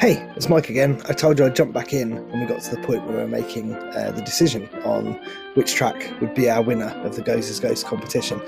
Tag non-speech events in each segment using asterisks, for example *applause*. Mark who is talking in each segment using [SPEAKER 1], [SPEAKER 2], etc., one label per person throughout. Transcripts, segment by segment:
[SPEAKER 1] Hey, it's Mike again. I told you I'd jump back in when we got to the point where we were making uh, the decision on which track would be our winner of the Gozer's Ghosts competition.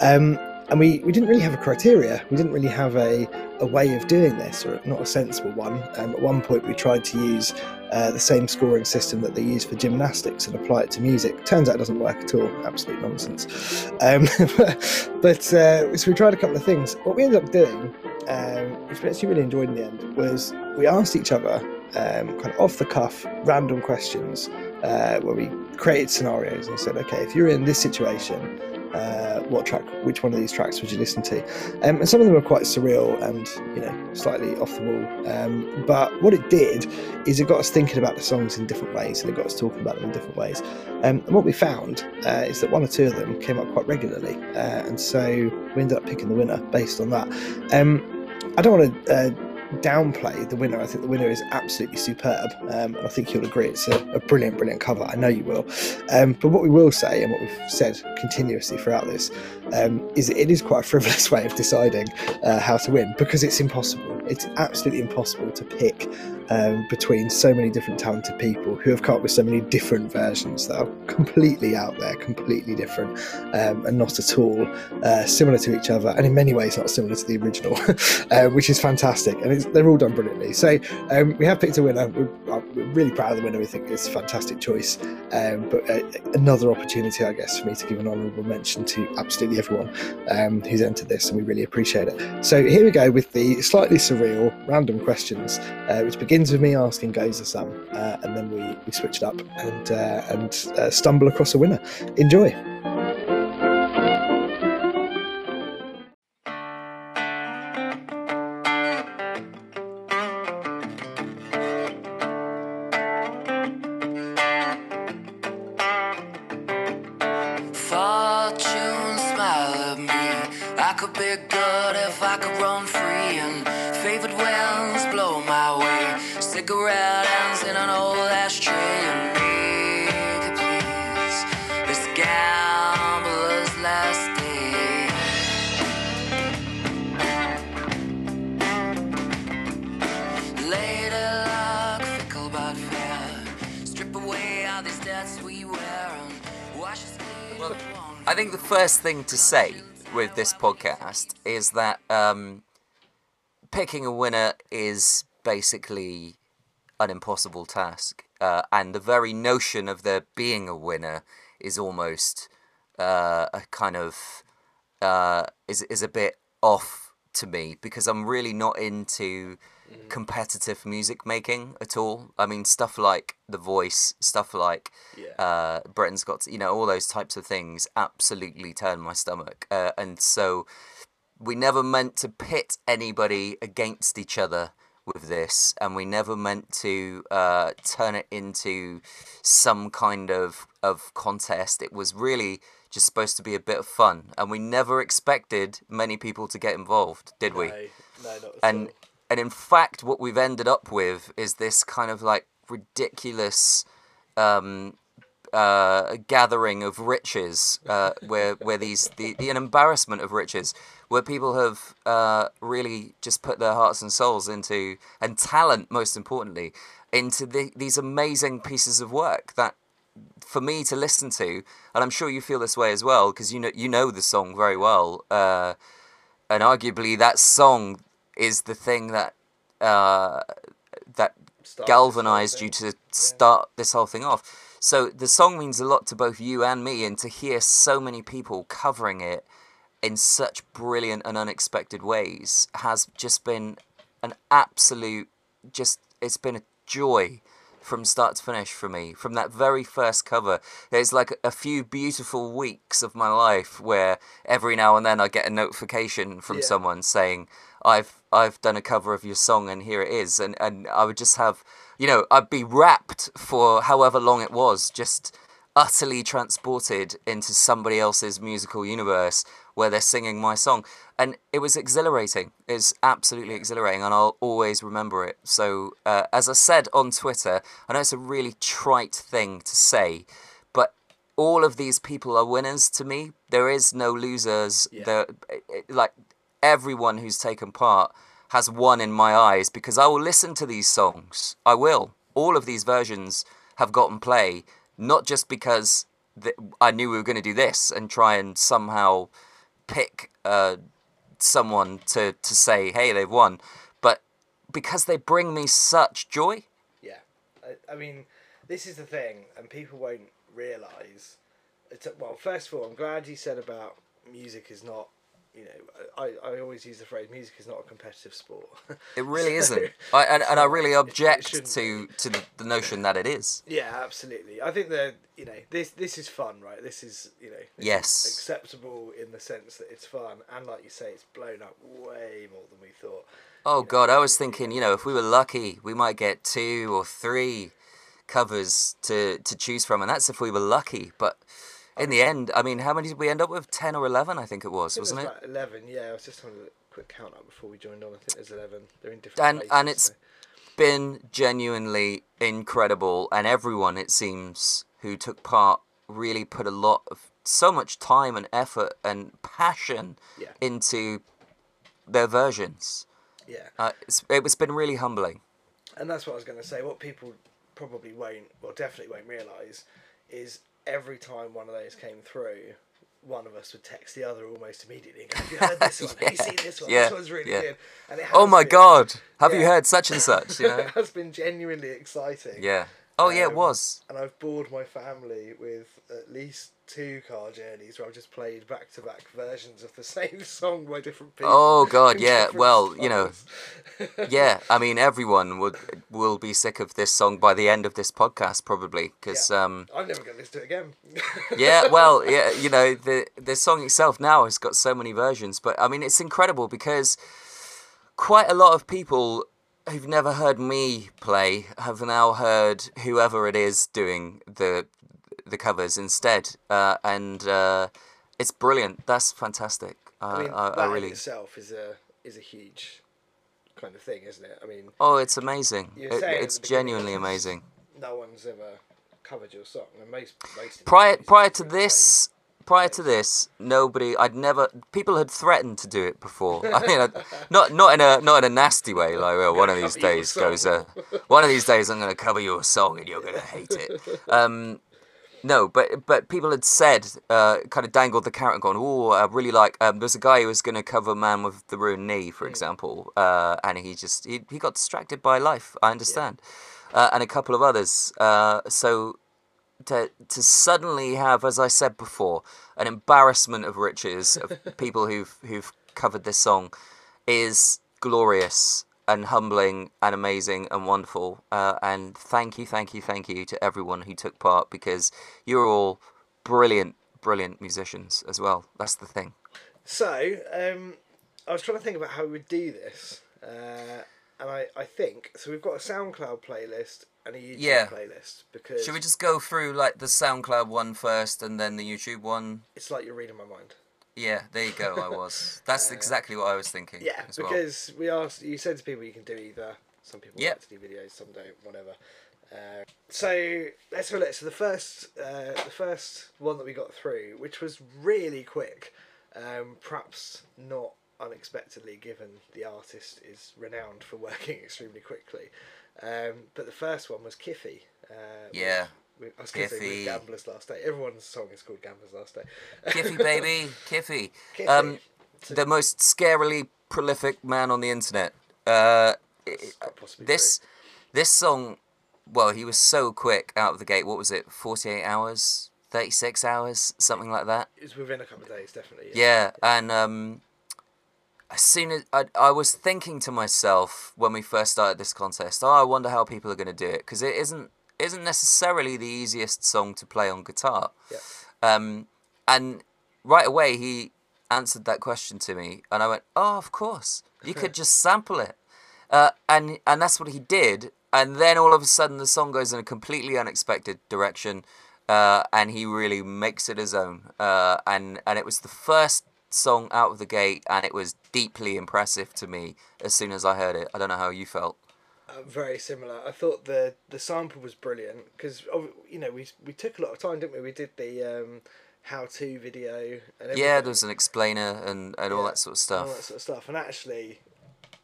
[SPEAKER 1] Um, and we, we didn't really have a criteria. We didn't really have a, a way of doing this, or not a sensible one. Um, at one point, we tried to use uh, the same scoring system that they use for gymnastics and apply it to music. Turns out it doesn't work at all. Absolute nonsense. Um, *laughs* but uh, so we tried a couple of things. What we ended up doing, um, which we actually really enjoyed in the end, was we asked each other um, kind of off the cuff, random questions uh, where we created scenarios and said, okay, if you're in this situation, uh, what track, which one of these tracks would you listen to? Um, and some of them were quite surreal and you know slightly off the wall. Um, but what it did is it got us thinking about the songs in different ways, and it got us talking about them in different ways. Um, and what we found uh, is that one or two of them came up quite regularly, uh, and so we ended up picking the winner based on that. Um, I don't want to uh, downplay the winner. I think the winner is absolutely superb. Um, I think you'll agree it's a, a, brilliant, brilliant cover. I know you will. Um, but what we will say, and what we've said continuously throughout this, um, is it is quite a frivolous *laughs* way of deciding uh, how to win because it's impossible. It's absolutely impossible to pick um, between so many different talented people who have come up with so many different versions that are completely out there, completely different, um, and not at all uh, similar to each other, and in many ways not similar to the original, *laughs* uh, which is fantastic. And they're all done brilliantly. So um, we have picked a winner. We're, uh, we're, really proud of the winner. We think it's a fantastic choice. Um, but uh, another opportunity, I guess, for me to give an honourable mention to absolutely everyone um, who's entered this, and we really appreciate it. So here we go with the slightly surreal random questions, uh, which begins with me asking Gozer some, uh, and then we, we switch it up and uh, and uh, stumble across a winner. Enjoy.
[SPEAKER 2] I think the first thing to say with this podcast is that um, picking a winner is basically an impossible task, uh, and the very notion of there being a winner is almost uh, a kind of uh, is is a bit off to me because I'm really not into mm-hmm. competitive music making at all. I mean, stuff like The Voice, stuff like yeah. uh, Britain's Got, to, you know, all those types of things absolutely turn my stomach. Uh, and so we never meant to pit anybody against each other with this, and we never meant to uh, turn it into some kind of of contest. It was really just supposed to be a bit of fun, and we never expected many people to get involved, did we?
[SPEAKER 3] No, no, not
[SPEAKER 2] and
[SPEAKER 3] all.
[SPEAKER 2] And in fact, what we've ended up with is this kind of like ridiculous um, uh, gathering of riches, uh, where where these the, the an embarrassment of riches, where people have uh, really just put their hearts and souls into and talent, most importantly, into the, these amazing pieces of work that for me to listen to, and I'm sure you feel this way as well because you know you know the song very well, uh, and arguably that song is the thing that uh, that start galvanized you to start yeah. this whole thing off. So the song means a lot to both you and me, and to hear so many people covering it in such brilliant and unexpected ways has just been an absolute just it's been a joy from start to finish for me. From that very first cover, there's like a few beautiful weeks of my life where every now and then I get a notification from yeah. someone saying, I've I've done a cover of your song and here it is. And and I would just have you know I'd be wrapped for however long it was just utterly transported into somebody else's musical universe where they're singing my song. And it was exhilarating. It's absolutely exhilarating and i'll always remember it. So uh, as i said on twitter i know it's a really trite thing to say but all of these people are winners to me. There is no losers. Yeah. like everyone who's taken part has won in my eyes because I will listen to these songs. I will. All of these versions have gotten play, not just because th- I knew we were going to do this and try and somehow pick uh, someone to, to say, hey, they've won, but because they bring me such joy.
[SPEAKER 1] Yeah, I, I mean, this is the thing, and people won't realise. It's, well, first of all, I'm glad you said about music is not. You know, I, I always use the phrase music is not a competitive sport. *laughs*
[SPEAKER 2] It really
[SPEAKER 1] So-
[SPEAKER 2] isn't. *laughs* I, and, and I really object to, to the, the notion that it is.
[SPEAKER 1] Yeah, absolutely. I think that you know this this is fun, right? This is you know
[SPEAKER 2] Yes.
[SPEAKER 1] acceptable in the sense that it's fun, and like you say, it's blown up way more than we thought.
[SPEAKER 2] Oh God, I was thinking, you know, if we were lucky, we might get two or three covers to to choose from, and that's if we were lucky. But in the end, I mean, how many did we end up with? Ten or eleven, I think it was, wasn't it?
[SPEAKER 1] about Eleven. Yeah, I was just having a quick count up before we joined on. I think there's eleven. They're in different.
[SPEAKER 2] And-
[SPEAKER 1] places,
[SPEAKER 2] and it's-
[SPEAKER 1] so-
[SPEAKER 2] Been genuinely incredible, and everyone, it seems, who took part really put a lot of so much time and effort and passion
[SPEAKER 1] Yeah.
[SPEAKER 2] into their versions.
[SPEAKER 1] yeah.
[SPEAKER 2] Uh, it's, it was been really humbling.
[SPEAKER 1] And that's what I was going to say. What people probably won't, well, definitely won't realise, is every time one of those came through, one of us would text the other almost immediately and go, Have you heard this *laughs* one? Have you seen this one?
[SPEAKER 2] yeah,
[SPEAKER 1] This one's really
[SPEAKER 2] yeah.
[SPEAKER 1] good. And it
[SPEAKER 2] Oh my
[SPEAKER 1] been-
[SPEAKER 2] God! Have you heard such and such? You *laughs* know?
[SPEAKER 1] it has been genuinely exciting.
[SPEAKER 2] Yeah. Oh yeah, it
[SPEAKER 1] Um,
[SPEAKER 2] was.
[SPEAKER 1] And I've bored my family with at least two car journeys where I've just played back to back versions of the *laughs* same song by different people.
[SPEAKER 2] Oh, God, yeah. Well, you know. *laughs* Yeah, I mean, everyone would will be sick of this song by the end of this podcast, probably, because
[SPEAKER 1] Yeah.
[SPEAKER 2] um,
[SPEAKER 1] I'm never going to listen to it again.
[SPEAKER 2] yeah, well, *laughs* yeah, you know, the the song itself now has got so many versions, but I mean, it's incredible because quite a lot of people who've never heard me play have now heard whoever it is doing the the covers instead, uh, and uh, it's brilliant. That's fantastic. Uh,
[SPEAKER 1] I mean,
[SPEAKER 2] I,
[SPEAKER 1] that
[SPEAKER 2] I really.
[SPEAKER 1] itself is a is a huge kind of thing, isn't it? I mean,
[SPEAKER 2] Oh, it's amazing. It, it's genuinely amazing.
[SPEAKER 1] no one's ever covered your song, and most most
[SPEAKER 2] prior prior to this prior to this nobody i'd never people had threatened to do it before *laughs* i mean I, not not in a not in a nasty way like well, one of these days goes uh, one of these days i'm going to cover your song and you're going to hate it um no, but but people had said, uh, kind of dangled the carrot, and gone, "Oh, I really like." Um, there's a guy who was going to cover "Man with the Ruined Knee,"
[SPEAKER 1] Hmm.
[SPEAKER 2] for example, uh, and he just he, he got distracted by life. I understand, uh, and a couple of others. Uh, so to to suddenly have, as I said before, an embarrassment of riches of *laughs* people who've who've covered this song is glorious and humbling and amazing and wonderful. Uh, and thank you, thank you, thank you to everyone who took part because you're all brilliant, brilliant musicians as well. That's the thing.
[SPEAKER 1] So, um, I was trying to think about how we would do this, uh, and I, I think so. We've got a SoundCloud playlist and a YouTube
[SPEAKER 2] Yeah.
[SPEAKER 1] playlist because
[SPEAKER 2] Should we just go through like the SoundCloud one first and then the YouTube one?
[SPEAKER 1] it's like you're reading my mind.
[SPEAKER 2] Yeah, there you go. I was. *laughs* That's exactly what I was thinking.
[SPEAKER 1] Yeah,
[SPEAKER 2] well.
[SPEAKER 1] because we asked. You said to people you can do either. Some people
[SPEAKER 2] Yep.
[SPEAKER 1] like to do videos, some don't. Whatever. Uh, so let's have a look. So the first, uh, the first one that we got through, which was really quick, um, perhaps not unexpectedly, given the artist is renowned for working *laughs* extremely quickly. Um, but the first one was Kiffy. Uh,
[SPEAKER 2] Yeah.
[SPEAKER 1] with- I was going to say Gambler's Last Day. Everyone's song is called Gambler's Last Day.
[SPEAKER 2] Kiffy baby, *laughs* Kiffy.
[SPEAKER 1] Kiffy.
[SPEAKER 2] Um,
[SPEAKER 1] So-
[SPEAKER 2] the most scarily prolific man on the internet. Uh,
[SPEAKER 1] quite possibly
[SPEAKER 2] this this song, well, he was so quick out of the gate. What was it? Forty eight hours, thirty six hours, something like that.
[SPEAKER 1] It was within a couple of days, definitely.
[SPEAKER 2] Yeah, and um, as soon as I, I was thinking to myself when we first started this contest, oh, I wonder how people are going to do it because it isn't isn't necessarily the easiest song to play on guitar.
[SPEAKER 1] Yeah.
[SPEAKER 2] Um, and right away he answered that question to me, and I went, "Oh, of course, you could *laughs* just sample it," uh, and and that's what he did. And then all of a sudden, the song goes in a completely unexpected direction, uh, and he really makes it his own. Uh, and and it was the first song out of the gate, and it was deeply impressive to me as soon as I heard it. I don't know how you felt.
[SPEAKER 1] Uh, very similar. I thought the the sample was brilliant because you know we we took a lot of time, didn't we? We did the um, how to video and
[SPEAKER 2] Yeah, there was an explainer and, and all that sort of
[SPEAKER 1] and all
[SPEAKER 2] stuff.
[SPEAKER 1] that sort of stuff. And actually,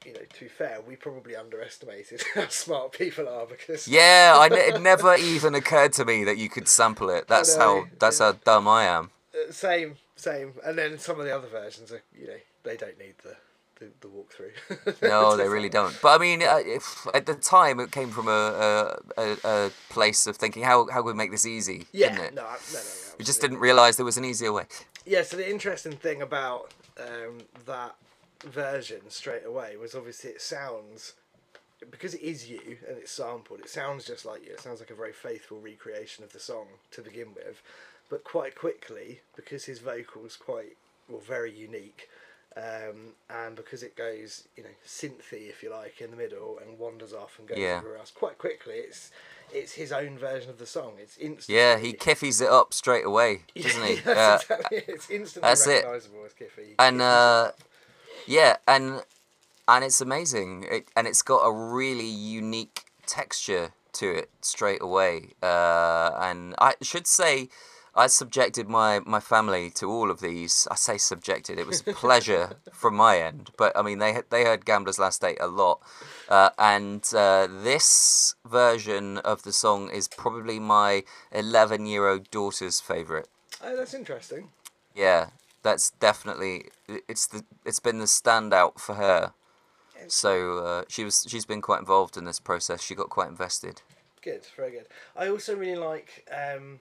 [SPEAKER 1] you know, to be fair, we probably underestimated *laughs* how smart people are because
[SPEAKER 2] Yeah, I it never *laughs* even occurred to me that you could sample it. That's how that's how dumb I am.
[SPEAKER 1] Uh, same, same. And then some of the other versions are, you know, they don't need the the, the walkthrough. *laughs*
[SPEAKER 2] No, they really don't. But I mean, uh, if, at the time, it came from a, a, a, place of thinking, how how can we make this easy?
[SPEAKER 1] Yeah,
[SPEAKER 2] didn't it?
[SPEAKER 1] no, no, no,
[SPEAKER 2] We just didn't realise there was an easier way.
[SPEAKER 1] Yeah, so the interesting thing about um, that version straight away was obviously it sounds because it is you and it's sampled. It sounds just like you. It sounds like a very faithful recreation of the song to begin with, but quite quickly because his vocals quite well very unique. Um, and because it goes, you know, synthy if you like in the middle and wanders off and goes
[SPEAKER 2] Yeah.
[SPEAKER 1] everywhere else. Quite quickly, it's it's his own version of the song. It's instant.
[SPEAKER 2] Yeah, he kiffies it up straight away, *laughs* doesn't he? *laughs*
[SPEAKER 1] Yeah,
[SPEAKER 2] Uh,
[SPEAKER 1] exactly it. It's instantly
[SPEAKER 2] that's it.
[SPEAKER 1] recognisable as Kiffy.
[SPEAKER 2] and uh, yeah, and and it's amazing, it, and it's got a really unique texture to it straight away. Uh, and I should say, I subjected my my family to all of these. I say subjected; it was *laughs* pleasure from my end. But I mean, they they heard Gambler's Last Day a lot, uh, and uh, this version of the song is probably my eleven year old daughter's favorite.
[SPEAKER 1] Oh, that's interesting.
[SPEAKER 2] Yeah, that's definitely it's the it's been the standout for her. So uh, she was she's been quite involved in this process. She got quite invested.
[SPEAKER 1] Good, very good. I also really like um,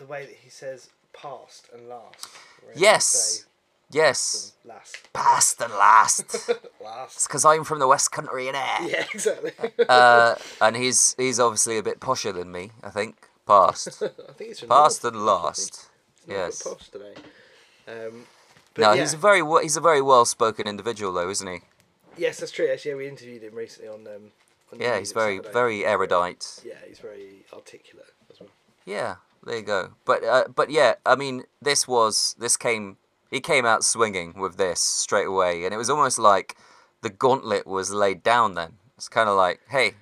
[SPEAKER 1] the way that he says past and last.
[SPEAKER 2] Yes. Yes,
[SPEAKER 1] Last.
[SPEAKER 2] past and last. *laughs*
[SPEAKER 1] Last.
[SPEAKER 2] it's because I'm from the West Country, innit? *laughs*
[SPEAKER 1] Yeah, exactly.
[SPEAKER 2] Uh, and he's he's obviously a bit posher than me. I think past, *laughs*
[SPEAKER 1] I think from
[SPEAKER 2] past
[SPEAKER 1] North-
[SPEAKER 2] and last. Yes.
[SPEAKER 1] Post today. Um, but
[SPEAKER 2] No,
[SPEAKER 1] yeah.
[SPEAKER 2] he's a very he's a very well spoken individual though, isn't he?
[SPEAKER 1] Yes, that's true. Actually, yeah, we interviewed him recently on. Um, on
[SPEAKER 2] Yeah, he's very
[SPEAKER 1] Saturday.
[SPEAKER 2] very erudite.
[SPEAKER 1] Yeah, he's very articulate as well.
[SPEAKER 2] Yeah, there you go. But uh, but yeah, I mean, this was this came he came out swinging with this straight away, and it was almost like the gauntlet was laid down. Then it's kind of like, hey,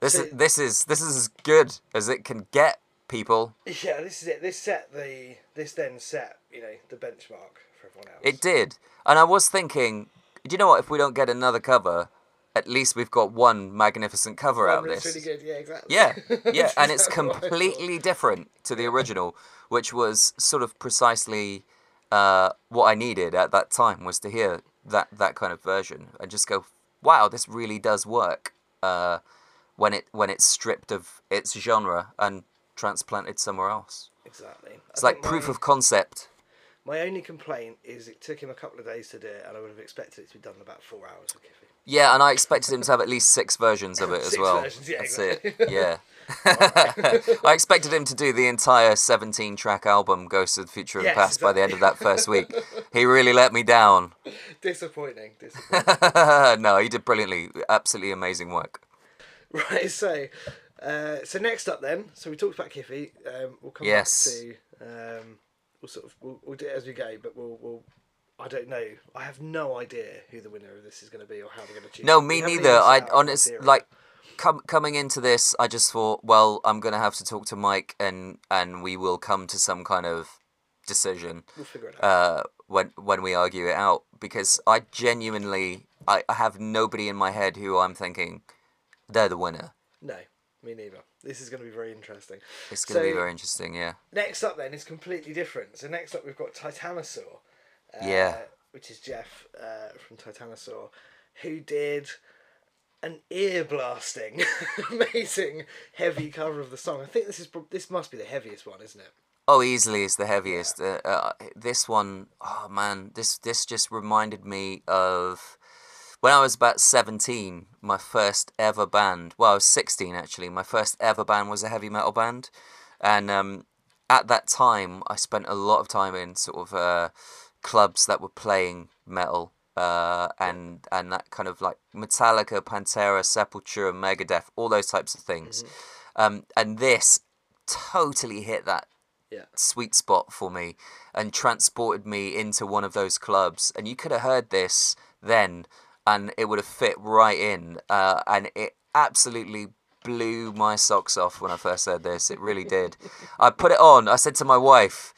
[SPEAKER 2] this
[SPEAKER 1] So-
[SPEAKER 2] is this is this is as good as it can get, people.
[SPEAKER 1] Yeah, this is it. This set the this then set you know the benchmark for everyone else.
[SPEAKER 2] It did, and I was thinking, do you know what? If we don't get another cover, at least we've got one magnificent cover out of this.
[SPEAKER 1] really good. Yeah, exactly.
[SPEAKER 2] Yeah, yeah, *laughs* and it's
[SPEAKER 1] exactly what I thought.
[SPEAKER 2] completely different to the original, which was sort of precisely uh, what I needed at that time was to hear that that kind of version and just go, wow, this really does work uh, when it when it's stripped of its genre and transplanted somewhere else.
[SPEAKER 1] Exactly.
[SPEAKER 2] It's like proof of concept.
[SPEAKER 1] My only complaint is it took him a couple of days to do it, and I would have expected it to be done in about four hours Kiffy.
[SPEAKER 2] Yeah, and I expected him to have at least six versions of it as well.
[SPEAKER 1] versions, yeah,
[SPEAKER 2] That's
[SPEAKER 1] exactly.
[SPEAKER 2] it. Yeah. *laughs* I expected him to do the entire 17 track album Ghosts of the Future and
[SPEAKER 1] Yes,
[SPEAKER 2] Past by the end of that first week. He really let me down. *laughs*
[SPEAKER 1] Disappointing. *laughs* Disappointing.
[SPEAKER 2] no, he did brilliantly. Absolutely amazing work.
[SPEAKER 1] right. So, uh, so next up then. So we talked about Kiffy. Um, we'll come
[SPEAKER 2] Yes.
[SPEAKER 1] back to. Um, we'll sort of we'll, we'll do it as we go, but we'll we'll. I don't know. I have no idea who the winner of this is going to be or how we're going to choose.
[SPEAKER 2] No, me neither. I
[SPEAKER 1] set out a
[SPEAKER 2] honest like com- coming into this, I just thought, well, I'm gonna have to talk to Mike, and and we will come to some kind of decision.
[SPEAKER 1] we'll figure it out.
[SPEAKER 2] uh, when when we argue it out because I genuinely I, I have nobody in my head who I'm thinking they're the winner.
[SPEAKER 1] no, me neither. This is going to be very interesting.
[SPEAKER 2] It's going to be very interesting, yeah.
[SPEAKER 1] Next up then is completely different. So next up we've got Titanosaur. Uh,
[SPEAKER 2] Yeah.
[SPEAKER 1] Which is Jeff uh, from Titanosaur, who did an ear blasting, *laughs* amazing heavy cover of the song. I think this is this must be the heaviest one, isn't it?
[SPEAKER 2] Oh, easily is the heaviest. Uh, uh, this one, oh man, this this just reminded me of when I was about seventeen. My first ever band. Well, I was sixteen actually. My first ever band was a heavy metal band, and um, at that time, I spent a lot of time in sort of uh, clubs that were playing metal. Uh, and and that kind of like Metallica, Pantera, Sepultura, Megadeth, all those types of things, um, and this totally hit that
[SPEAKER 1] Yeah.
[SPEAKER 2] sweet spot for me and transported me into one of those clubs. And you could have heard this then, and it would have fit right in. Uh, and it absolutely blew my socks off when I first heard this. It really did. *laughs* I put it on. I said to my wife,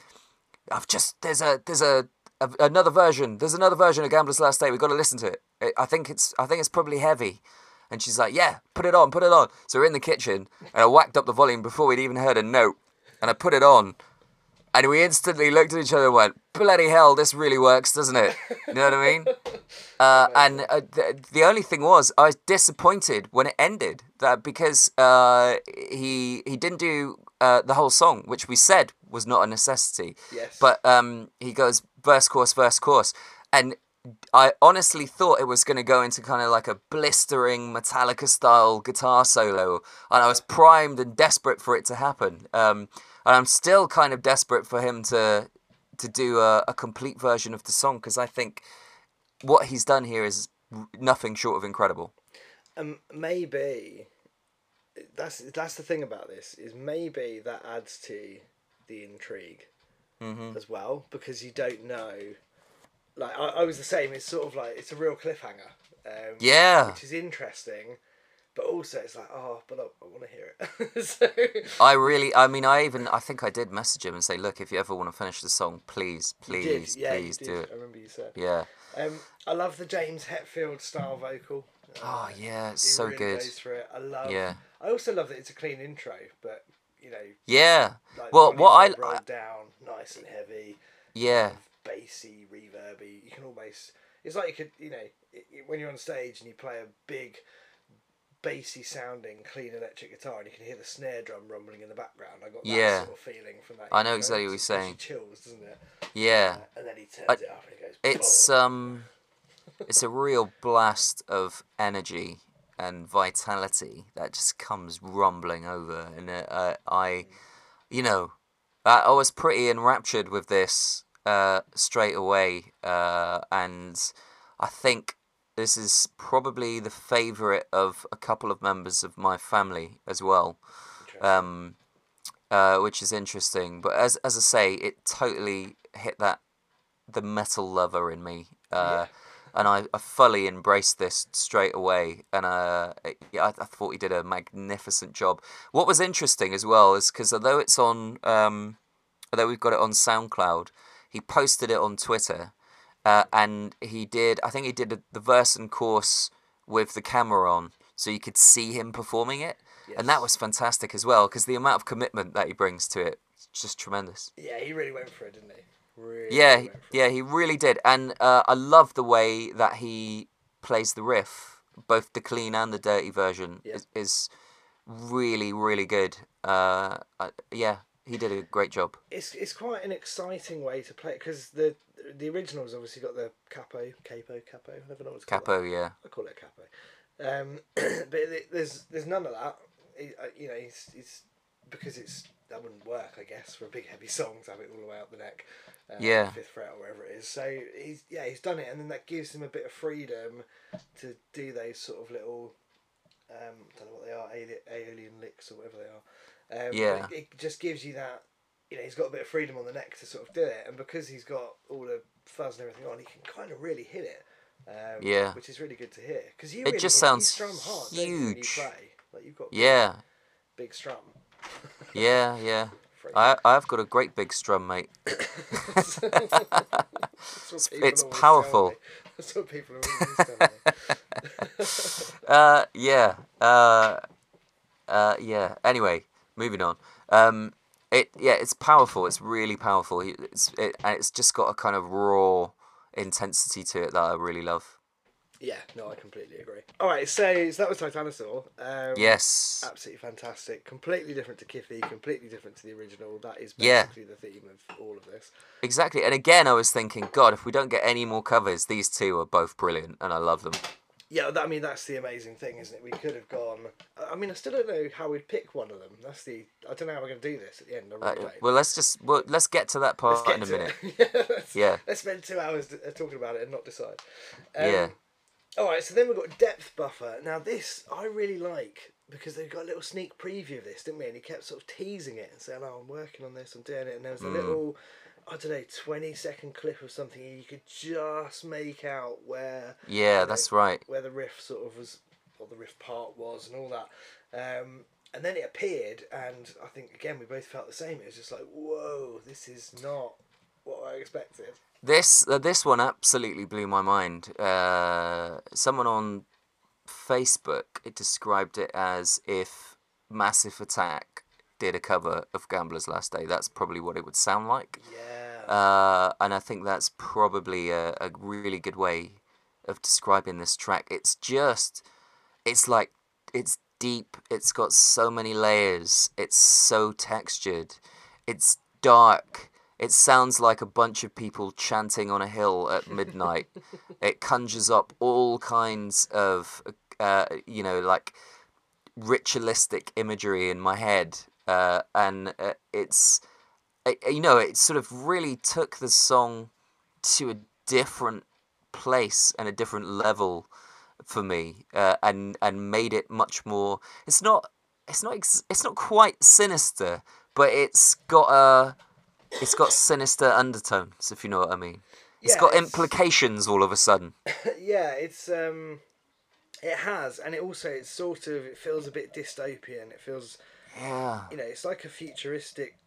[SPEAKER 2] "I've just there's a there's a a, another version. There's another version of Gambler's Last Day. We've got to listen to it. it. I think it's I think it's probably heavy. And she's like, yeah, put it on, put it on. So we're in the kitchen, and I whacked up the volume before we'd even heard a note, and I put it on, and we instantly looked at each other and went, bloody hell, this really works, doesn't it? You know what I mean? *laughs* Uh, and uh, the, the only thing was, I was disappointed when it ended that because uh, he he didn't do uh, the whole song, which we said was not a necessity.
[SPEAKER 1] Yes.
[SPEAKER 2] But um, he goes verse, chorus, verse, chorus, and I honestly thought it was going to go into kind of like a blistering Metallica style guitar solo, and I was primed and desperate for it to happen. Um, and I'm still kind of desperate for him to to do a, a complete version of the song because I think what he's done here is nothing short of incredible.
[SPEAKER 1] Um, maybe that's that's the thing about this is maybe that adds to the intrigue
[SPEAKER 2] Mm-hmm.
[SPEAKER 1] as well because you don't know. Like I, I was the same. It's sort of like it's a real cliffhanger. Um,
[SPEAKER 2] Yeah.
[SPEAKER 1] which is interesting, but also it's like oh, but I, I want to hear it. *laughs* so
[SPEAKER 2] I really, I mean, I even, I think I did message him and say, look, if you ever want to finish the song, please, please,
[SPEAKER 1] yeah,
[SPEAKER 2] please do it.
[SPEAKER 1] I remember you said.
[SPEAKER 2] Yeah.
[SPEAKER 1] Um, I love the James Hetfield style vocal.
[SPEAKER 2] Oh, yeah, it's so
[SPEAKER 1] really
[SPEAKER 2] good.
[SPEAKER 1] It. I love.
[SPEAKER 2] Yeah.
[SPEAKER 1] I also love that it's a clean intro, but you know,
[SPEAKER 2] Yeah.
[SPEAKER 1] like
[SPEAKER 2] Well, what I-
[SPEAKER 1] rolled down, nice and heavy,
[SPEAKER 2] Yeah.
[SPEAKER 1] bassy, reverby. You can almost. It's like you could, you know, i i when you're on stage and you play a big, bassy sounding, clean electric guitar, and you can hear the snare drum rumbling in the background. I got that
[SPEAKER 2] Yeah.
[SPEAKER 1] sort of feeling from that.
[SPEAKER 2] I know exactly what you're saying.
[SPEAKER 1] Chills, doesn't it?
[SPEAKER 2] Yeah.
[SPEAKER 1] Uh, and then he turns
[SPEAKER 2] I-
[SPEAKER 1] it up and he goes.
[SPEAKER 2] It's
[SPEAKER 1] "Boom."
[SPEAKER 2] um, it's a real blast of energy and vitality that just comes rumbling over, and uh, I, you know, I, I was pretty enraptured with this uh, straight away, uh, and I think this is probably the favorite of a couple of members of my family as well um, uh, which is interesting. But as as I say, it totally hit that the metal lover in me, uh, and I, I fully embraced this straight away. And uh, it- yeah, I, I thought he did a magnificent job. What was interesting as well is because although it's on, um, although we've got it on SoundCloud, he posted it on Twitter. Uh, and he did, I think he did a, the verse and chorus with the camera on, so you could see him performing it and that was fantastic as well because the amount of commitment that he brings to it is just tremendous.
[SPEAKER 1] Yeah, he really went for it, didn't he? Really
[SPEAKER 2] Yeah, yeah, he really did, and uh, I love the way that he plays the riff, both the clean and the dirty version
[SPEAKER 1] Yeah.
[SPEAKER 2] is, is really really good. Uh, I, yeah, he did a great job.
[SPEAKER 1] It's it's quite an exciting way to play it because the the original's obviously got the capo, capo, capo. I never know what to call it.
[SPEAKER 2] Capo, yeah,
[SPEAKER 1] I call it capo. Um, *clears throat* but it- there's there's none of that. He, uh, you know, it's it's because it's that wouldn't work, I guess, for a big heavy song to have it all the way up the neck, uh,
[SPEAKER 2] Yeah.
[SPEAKER 1] fifth fret or wherever it is. So he's yeah he's done it, and then that gives him a bit of freedom to do those sort of little um, don't know what they are, alien, alien licks or whatever they are. Um,
[SPEAKER 2] Yeah.
[SPEAKER 1] It, it just gives you that. You know, he's got a bit of freedom on the neck to sort of do it, and because he's got all the fuzz and everything on, he can kind of really hit it. Um,
[SPEAKER 2] Yeah.
[SPEAKER 1] which is really good to hear because you
[SPEAKER 2] It
[SPEAKER 1] really,
[SPEAKER 2] just sounds
[SPEAKER 1] strum hard don't you, you
[SPEAKER 2] huge.
[SPEAKER 1] Like you've got
[SPEAKER 2] yeah,
[SPEAKER 1] big strum.
[SPEAKER 2] yeah, *laughs* yeah. I I've got a great big strum, mate. *laughs* *laughs* It's- it's powerful.
[SPEAKER 1] That's what people always tell me.
[SPEAKER 2] Uh, yeah. Uh, uh, yeah. Anyway, moving on. Um, it yeah, it's powerful. It's really powerful. It's it, and it's just got a kind of raw intensity to it that I really love.
[SPEAKER 1] yeah, no, I completely agree. All right, so, so that was Titanosaur. Um,
[SPEAKER 2] Yes.
[SPEAKER 1] absolutely fantastic. Completely different to Kiffy. Completely different to the original. That is
[SPEAKER 2] Yeah.
[SPEAKER 1] basically the theme of all of this.
[SPEAKER 2] Exactly. And again, I was thinking, God, if we don't get any more covers, these two are both brilliant, and I love them.
[SPEAKER 1] Yeah, that, I mean that's the amazing thing, isn't it? We could have gone. I- mean, I still don't know how we'd pick one of them. That's the. I don't know how we're going to do this at the end. I
[SPEAKER 2] Uh,
[SPEAKER 1] really
[SPEAKER 2] well, let's just well, let's get to that part in a minute. *laughs*
[SPEAKER 1] yeah, let's,
[SPEAKER 2] Yeah.
[SPEAKER 1] Let's spend two hours uh, talking about it and not decide. Um,
[SPEAKER 2] Yeah.
[SPEAKER 1] All right, so then we've got depth buffer. Now this I really like because they got a little sneak preview of this, didn't we? And he kept sort of teasing it and saying, "Oh, I'm working on this, I'm doing it." And there was a
[SPEAKER 2] Mm.
[SPEAKER 1] little, I don't know, twenty second clip of something and you could just make out where
[SPEAKER 2] Yeah,
[SPEAKER 1] know,
[SPEAKER 2] that's right.
[SPEAKER 1] where the riff sort of was, or the riff part was, and all that. Um, and then it appeared, and I think again we both felt the same. It was just like, whoa, this is not what I expected.
[SPEAKER 2] This uh, this one absolutely blew my mind. Uh, someone on Facebook it described it as if Massive Attack did a cover of Gambler's Last Day. That's probably what it would sound like.
[SPEAKER 1] Yeah.
[SPEAKER 2] Uh, and I think that's probably a, a really good way of describing this track. It's just, it's like, it's deep. It's got so many layers. It's so textured. It's dark. It sounds like a bunch of people chanting on a hill at *laughs* midnight. it conjures up all kinds of, uh, you know, like ritualistic imagery in my head. Uh, and uh, it's, uh, you know, it sort of really took the song to a different place and a different level for me, uh, and and made it much more. It's not. It's not. Ex- it's not quite sinister, but it's got a. It's got sinister undertones, if you know what I mean. It's
[SPEAKER 1] Yeah,
[SPEAKER 2] got
[SPEAKER 1] it's-
[SPEAKER 2] implications all of a sudden. *coughs*
[SPEAKER 1] yeah, it's um, it has, and it also it's sort of it feels a bit dystopian. It feels
[SPEAKER 2] Yeah.
[SPEAKER 1] you know it's like a futuristic,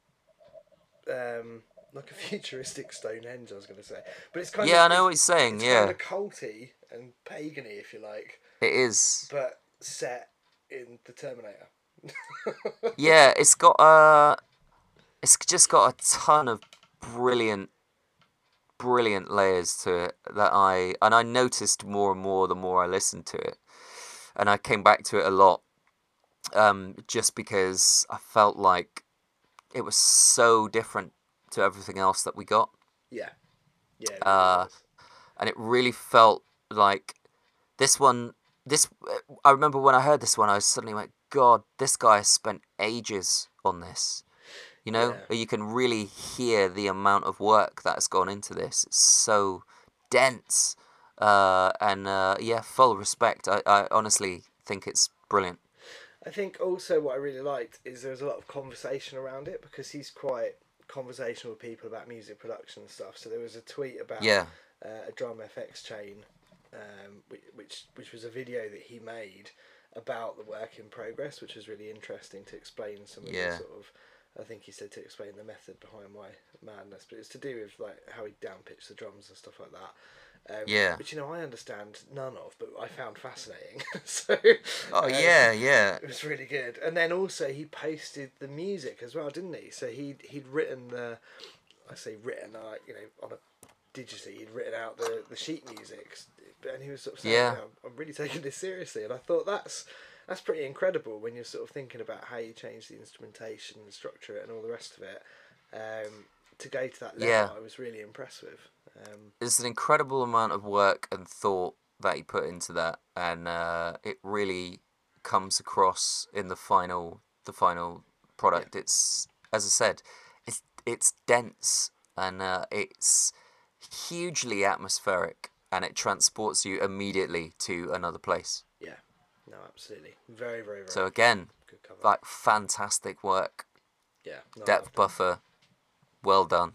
[SPEAKER 1] um, like a *laughs* futuristic Stonehenge. I was going to say, but it's kind
[SPEAKER 2] Yeah, I know what you're saying.
[SPEAKER 1] it's
[SPEAKER 2] Yeah,
[SPEAKER 1] kind of culty and pagany, if you like,
[SPEAKER 2] it is.
[SPEAKER 1] but set in the Terminator. *laughs*
[SPEAKER 2] Yeah, it's got a. It's just got a ton of brilliant, brilliant layers to it that I and I noticed more and more the more I listened to it, and I came back to it a lot, um, just because I felt like it was so different to everything else that we got,
[SPEAKER 1] Yeah, yeah. it
[SPEAKER 2] Uh, and it really felt like this one. This I remember when I heard this one, I suddenly went, "God, this guy has spent ages on this." You know,
[SPEAKER 1] Yeah.
[SPEAKER 2] you can really hear the amount of work that's gone into this. It's so dense, uh, and uh, yeah, full respect. I, I honestly think it's brilliant.
[SPEAKER 1] I think also what I really liked is there was a lot of conversation around it because he's quite conversational with people about music production and stuff. So there was a tweet about
[SPEAKER 2] Yeah,
[SPEAKER 1] uh, a drum FX chain, um, which, which which was a video that he made about the work in progress, which was really interesting to explain some of
[SPEAKER 2] Yeah.
[SPEAKER 1] the sort of. I think he said to explain the method behind my madness, but it's to do with like how he downpitched the drums and stuff like that. Um,
[SPEAKER 2] Yeah.
[SPEAKER 1] Which you know I understand none of, but I found fascinating. *laughs* so.
[SPEAKER 2] Oh
[SPEAKER 1] um,
[SPEAKER 2] yeah, yeah,
[SPEAKER 1] it was really good. And then also he posted the music as well, didn't he? So he he'd written the, I say written, uh, like you know, on a digitally, he'd written out the the sheet music, and he was sort of saying,
[SPEAKER 2] Yeah.
[SPEAKER 1] "You know, I'm really *laughs* taking this seriously. And I thought that's that's pretty incredible when you're sort of thinking about how you change the instrumentation and structure it and all the rest of it. Um, to go to that level,
[SPEAKER 2] Yeah.
[SPEAKER 1] I was really impressed with. Um,
[SPEAKER 2] there's an incredible amount of work and thought that he put into that, and uh, it really comes across in the final the final product. It's as I said, it's it's dense and uh, it's hugely atmospheric, and it transports you immediately to another place.
[SPEAKER 1] yeah, no, absolutely, very, very, very
[SPEAKER 2] So again, like fantastic work,
[SPEAKER 1] yeah, no,
[SPEAKER 2] depth buffer, well done.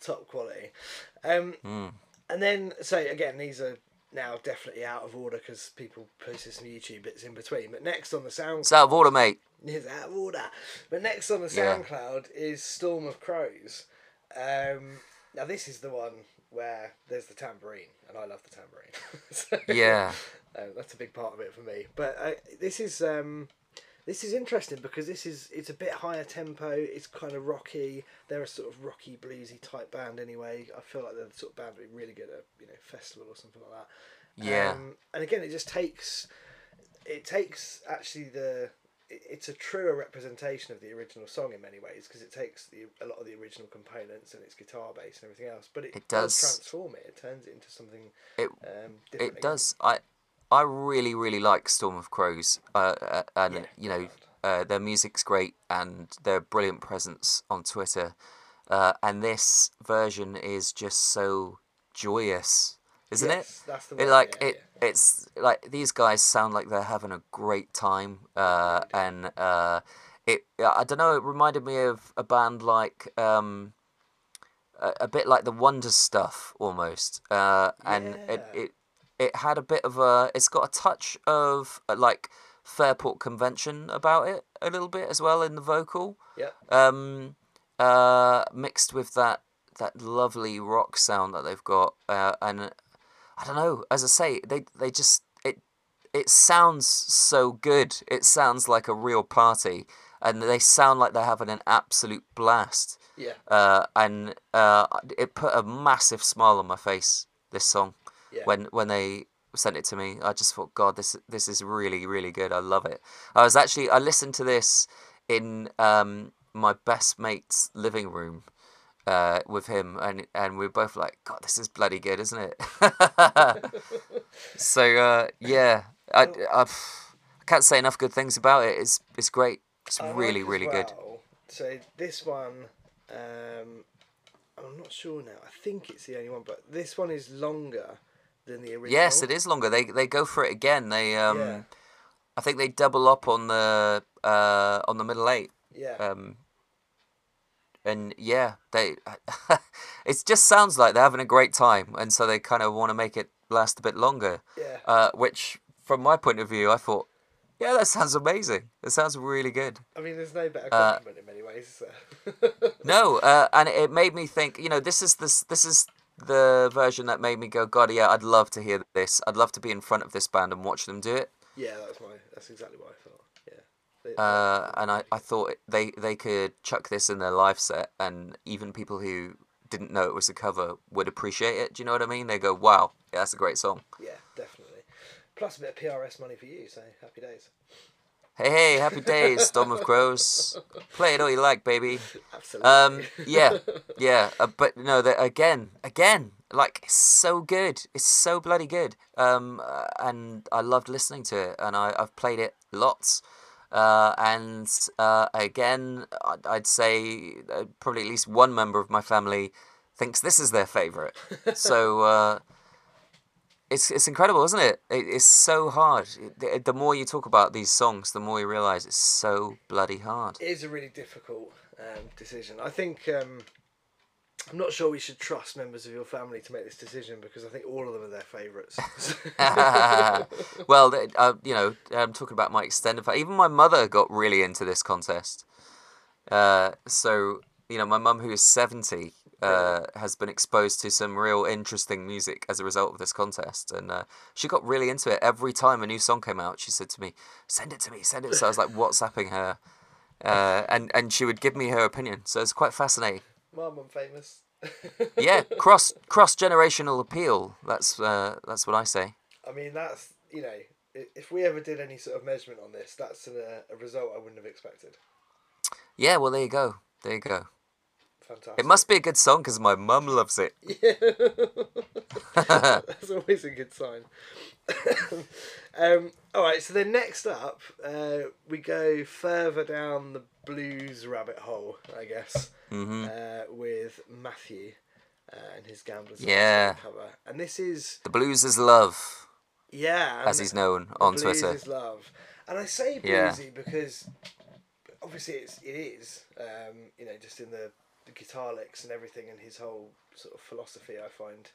[SPEAKER 1] top quality. Um,
[SPEAKER 2] Mm.
[SPEAKER 1] And then, so again, these are now definitely out of order because people posted some YouTube bits in between. But next on the SoundCloud,
[SPEAKER 2] It's out of order, mate.
[SPEAKER 1] is out of order. But next on the
[SPEAKER 2] Yeah.
[SPEAKER 1] SoundCloud is Storm of Crows. Um, now this is the one where there's the tambourine, and I love the tambourine. *laughs* So,
[SPEAKER 2] Yeah.
[SPEAKER 1] uh, that's a big part of it for me. But uh, this is um, this is interesting because this is it's a bit higher tempo. It's kind of rocky. They're a sort of rocky bluesy type band anyway. I feel like they're the sort of band that would be really good at you know festival or something like that.
[SPEAKER 2] Yeah.
[SPEAKER 1] Um, and again, it just takes it takes actually the it's a truer representation of the original song in many ways because it takes the, a lot of the original components and its guitar bass and everything else, but it,
[SPEAKER 2] It
[SPEAKER 1] does. transform it. It turns it into something
[SPEAKER 2] It
[SPEAKER 1] um, different.
[SPEAKER 2] It does. I I really really like Storm of Crows, uh, uh, and
[SPEAKER 1] Yeah,
[SPEAKER 2] you know uh, their music's great and their brilliant presence on Twitter, uh, and this version is just so joyous, isn't
[SPEAKER 1] Yes, That's the
[SPEAKER 2] it? It like
[SPEAKER 1] yeah,
[SPEAKER 2] it. It's like these guys sound like they're having a great time, uh, and uh, it. I don't know. It reminded me of a band like. Um, a, a bit like the Wonder Stuff almost, uh, and it,
[SPEAKER 1] Yeah.
[SPEAKER 2] it it had a bit of a. It's got a touch of uh, like Fairport Convention about it a little bit as well in the vocal,
[SPEAKER 1] Yeah.
[SPEAKER 2] um, uh, mixed with that that lovely rock sound that they've got, uh, and I don't know. As I say, they they just it it sounds so good. It sounds like a real party, and they sound like they're having an absolute blast.
[SPEAKER 1] Yeah.
[SPEAKER 2] Uh, and uh, it put a massive smile on my face. This song,
[SPEAKER 1] Yeah.
[SPEAKER 2] when when they sent it to me, I just thought, God, this this is really really good. I love it. I was actually I listened to this in um, my best mate's living room uh, with him, and and we are both like, God, this is bloody good, isn't it? *laughs* so uh, yeah, I, I I can't say enough good things about it. It's it's great. It's
[SPEAKER 1] I like
[SPEAKER 2] really
[SPEAKER 1] as
[SPEAKER 2] really good.
[SPEAKER 1] So this one, um, I'm not sure now. I think it's the only one, but this one is longer than the original.
[SPEAKER 2] Yes, it is longer. They they go for it again. They um,
[SPEAKER 1] Yeah.
[SPEAKER 2] I think they double up on the uh on the middle eight.
[SPEAKER 1] Yeah.
[SPEAKER 2] Um, and yeah, they *laughs* it just sounds like they're having a great time, and so they kind of want to make it last a bit longer.
[SPEAKER 1] yeah.
[SPEAKER 2] Uh, which, from my point of view, I thought, yeah, that sounds amazing. That sounds really good.
[SPEAKER 1] I mean, there's no better
[SPEAKER 2] uh,
[SPEAKER 1] compliment in many ways. there? *laughs*
[SPEAKER 2] No, uh, and it made me think. You know, this is this this is the version that made me go, God, yeah, I'd love to hear this. I'd love to be in front of this band and watch them do it.
[SPEAKER 1] yeah, that's my. That's exactly what I thought. Yeah. They-
[SPEAKER 2] Uh, and I, I thought they they could chuck this in their live set, and even people who didn't know it was a cover would appreciate it. Do you know what I mean? They go, "Wow, yeah, that's a great song."
[SPEAKER 1] yeah, definitely. Plus a bit of PRS money for you, so happy days.
[SPEAKER 2] Hey, hey, happy days, Storm of Crows. Play it all you like, baby.
[SPEAKER 1] Absolutely.
[SPEAKER 2] Um, yeah, yeah, uh, but no, that again, again, like it's so good. It's so bloody good. Um, uh, and I loved listening to it, and I I've played it lots. Uh, and uh, again, I'd, I'd say uh, probably at least one member of my family thinks this is their favorite. so uh, it's it's incredible, isn't it? it it's so hard. The, the more you talk about these songs, the more you realize it's so bloody hard.
[SPEAKER 1] it is a really difficult um, decision. I think um, I'm not sure we should trust members of your family to make this decision because I think all of them are their favourites. *laughs*
[SPEAKER 2] well, uh, you know, I'm talking about my extended family. Even my mother got really into this contest. Uh, so, you know, my mum, who is 70, uh, has been exposed to some real interesting music as a result of this contest. And uh, she got really into it. Every time a new song came out, she said to me, send it to me, send it. So I was like *laughs* WhatsApping her. Uh, and, and she would give me her opinion. So it's quite fascinating.
[SPEAKER 1] Mum, I'm famous. *laughs*
[SPEAKER 2] Yeah, cross cross generational appeal. That's uh, that's what I say.
[SPEAKER 1] I mean, that's you know, if we ever did any sort of measurement on this, that's an, a result I wouldn't have expected.
[SPEAKER 2] Yeah, well, there you go. There you go.
[SPEAKER 1] Fantastic.
[SPEAKER 2] It must be a good song because my mum loves it. *laughs* *laughs*
[SPEAKER 1] That's always a good sign. *coughs* um, all right, so then next up, uh, we go further down the blues rabbit hole, I guess,
[SPEAKER 2] hmm
[SPEAKER 1] uh, with Matthew uh, and his Gamblers
[SPEAKER 2] Yeah.
[SPEAKER 1] cover. And this is,
[SPEAKER 2] The blues is love,
[SPEAKER 1] yeah.
[SPEAKER 2] as he's known
[SPEAKER 1] the
[SPEAKER 2] on
[SPEAKER 1] blues
[SPEAKER 2] Twitter.
[SPEAKER 1] is love. And I say
[SPEAKER 2] Yeah.
[SPEAKER 1] bluesy because obviously it's, it is, um, you know, just in the, the guitar licks and everything and his whole sort of philosophy, I find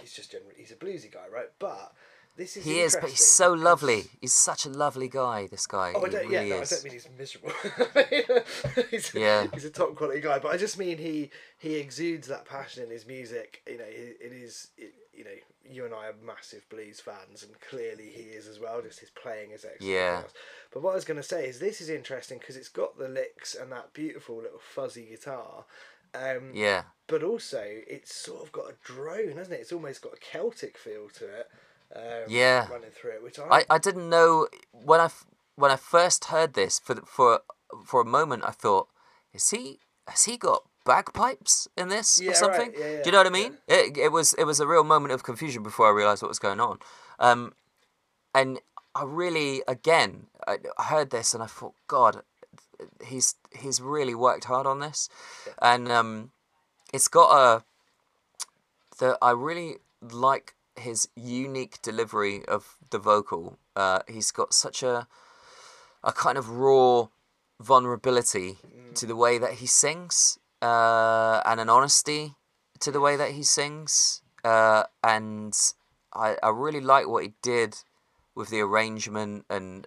[SPEAKER 1] he's just generally, he's a bluesy guy, right? But this is
[SPEAKER 2] He is, but he's so lovely. He's such a lovely guy. This guy.
[SPEAKER 1] Oh, I don't,
[SPEAKER 2] really
[SPEAKER 1] yeah, no, I don't mean he's miserable. *laughs* *laughs* he's,
[SPEAKER 2] Yeah.
[SPEAKER 1] he's a top quality guy, but I just mean he he exudes that passion in his music. You know, it, it is. It, you know, you and I are massive blues fans, and clearly he is as well. Just his playing is excellent.
[SPEAKER 2] Yeah.
[SPEAKER 1] But what I was going to say is this is interesting because it's got the licks and that beautiful little fuzzy guitar. Um,
[SPEAKER 2] Yeah.
[SPEAKER 1] But also, it's sort of got a drone, hasn't it? It's almost got a Celtic feel to it. Um,
[SPEAKER 2] Yeah.
[SPEAKER 1] Running through it, which I,
[SPEAKER 2] I, I didn't know when I when I first heard this for for for a moment I thought is he has he got bagpipes in this
[SPEAKER 1] Yeah,
[SPEAKER 2] or
[SPEAKER 1] right.
[SPEAKER 2] something?
[SPEAKER 1] Yeah, yeah,
[SPEAKER 2] Do you know what I mean? It, it was it was a real moment of confusion before I realized what was going on. Um, and I really again I, I heard this and I thought God he's he's really worked hard on this and um, it's got a the I really like his unique delivery of the vocal. Uh, he's got such a a kind of raw vulnerability to the way that he sings, uh, and an honesty to the way that he sings. Uh, and I I really like what he did with the arrangement and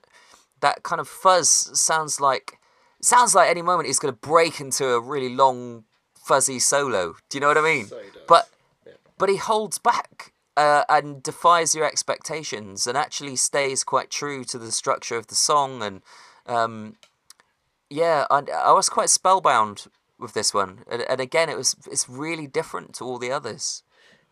[SPEAKER 2] that kind of fuzz sounds like sounds like any moment he's going to break into a really long fuzzy solo. Do you know what I mean?
[SPEAKER 1] So.
[SPEAKER 2] But
[SPEAKER 1] Yeah.
[SPEAKER 2] but he holds back uh, and defies your expectations and actually stays quite true to the structure of the song and um, yeah, I, I was quite spellbound with this one and, and again it was it's really different to all the others.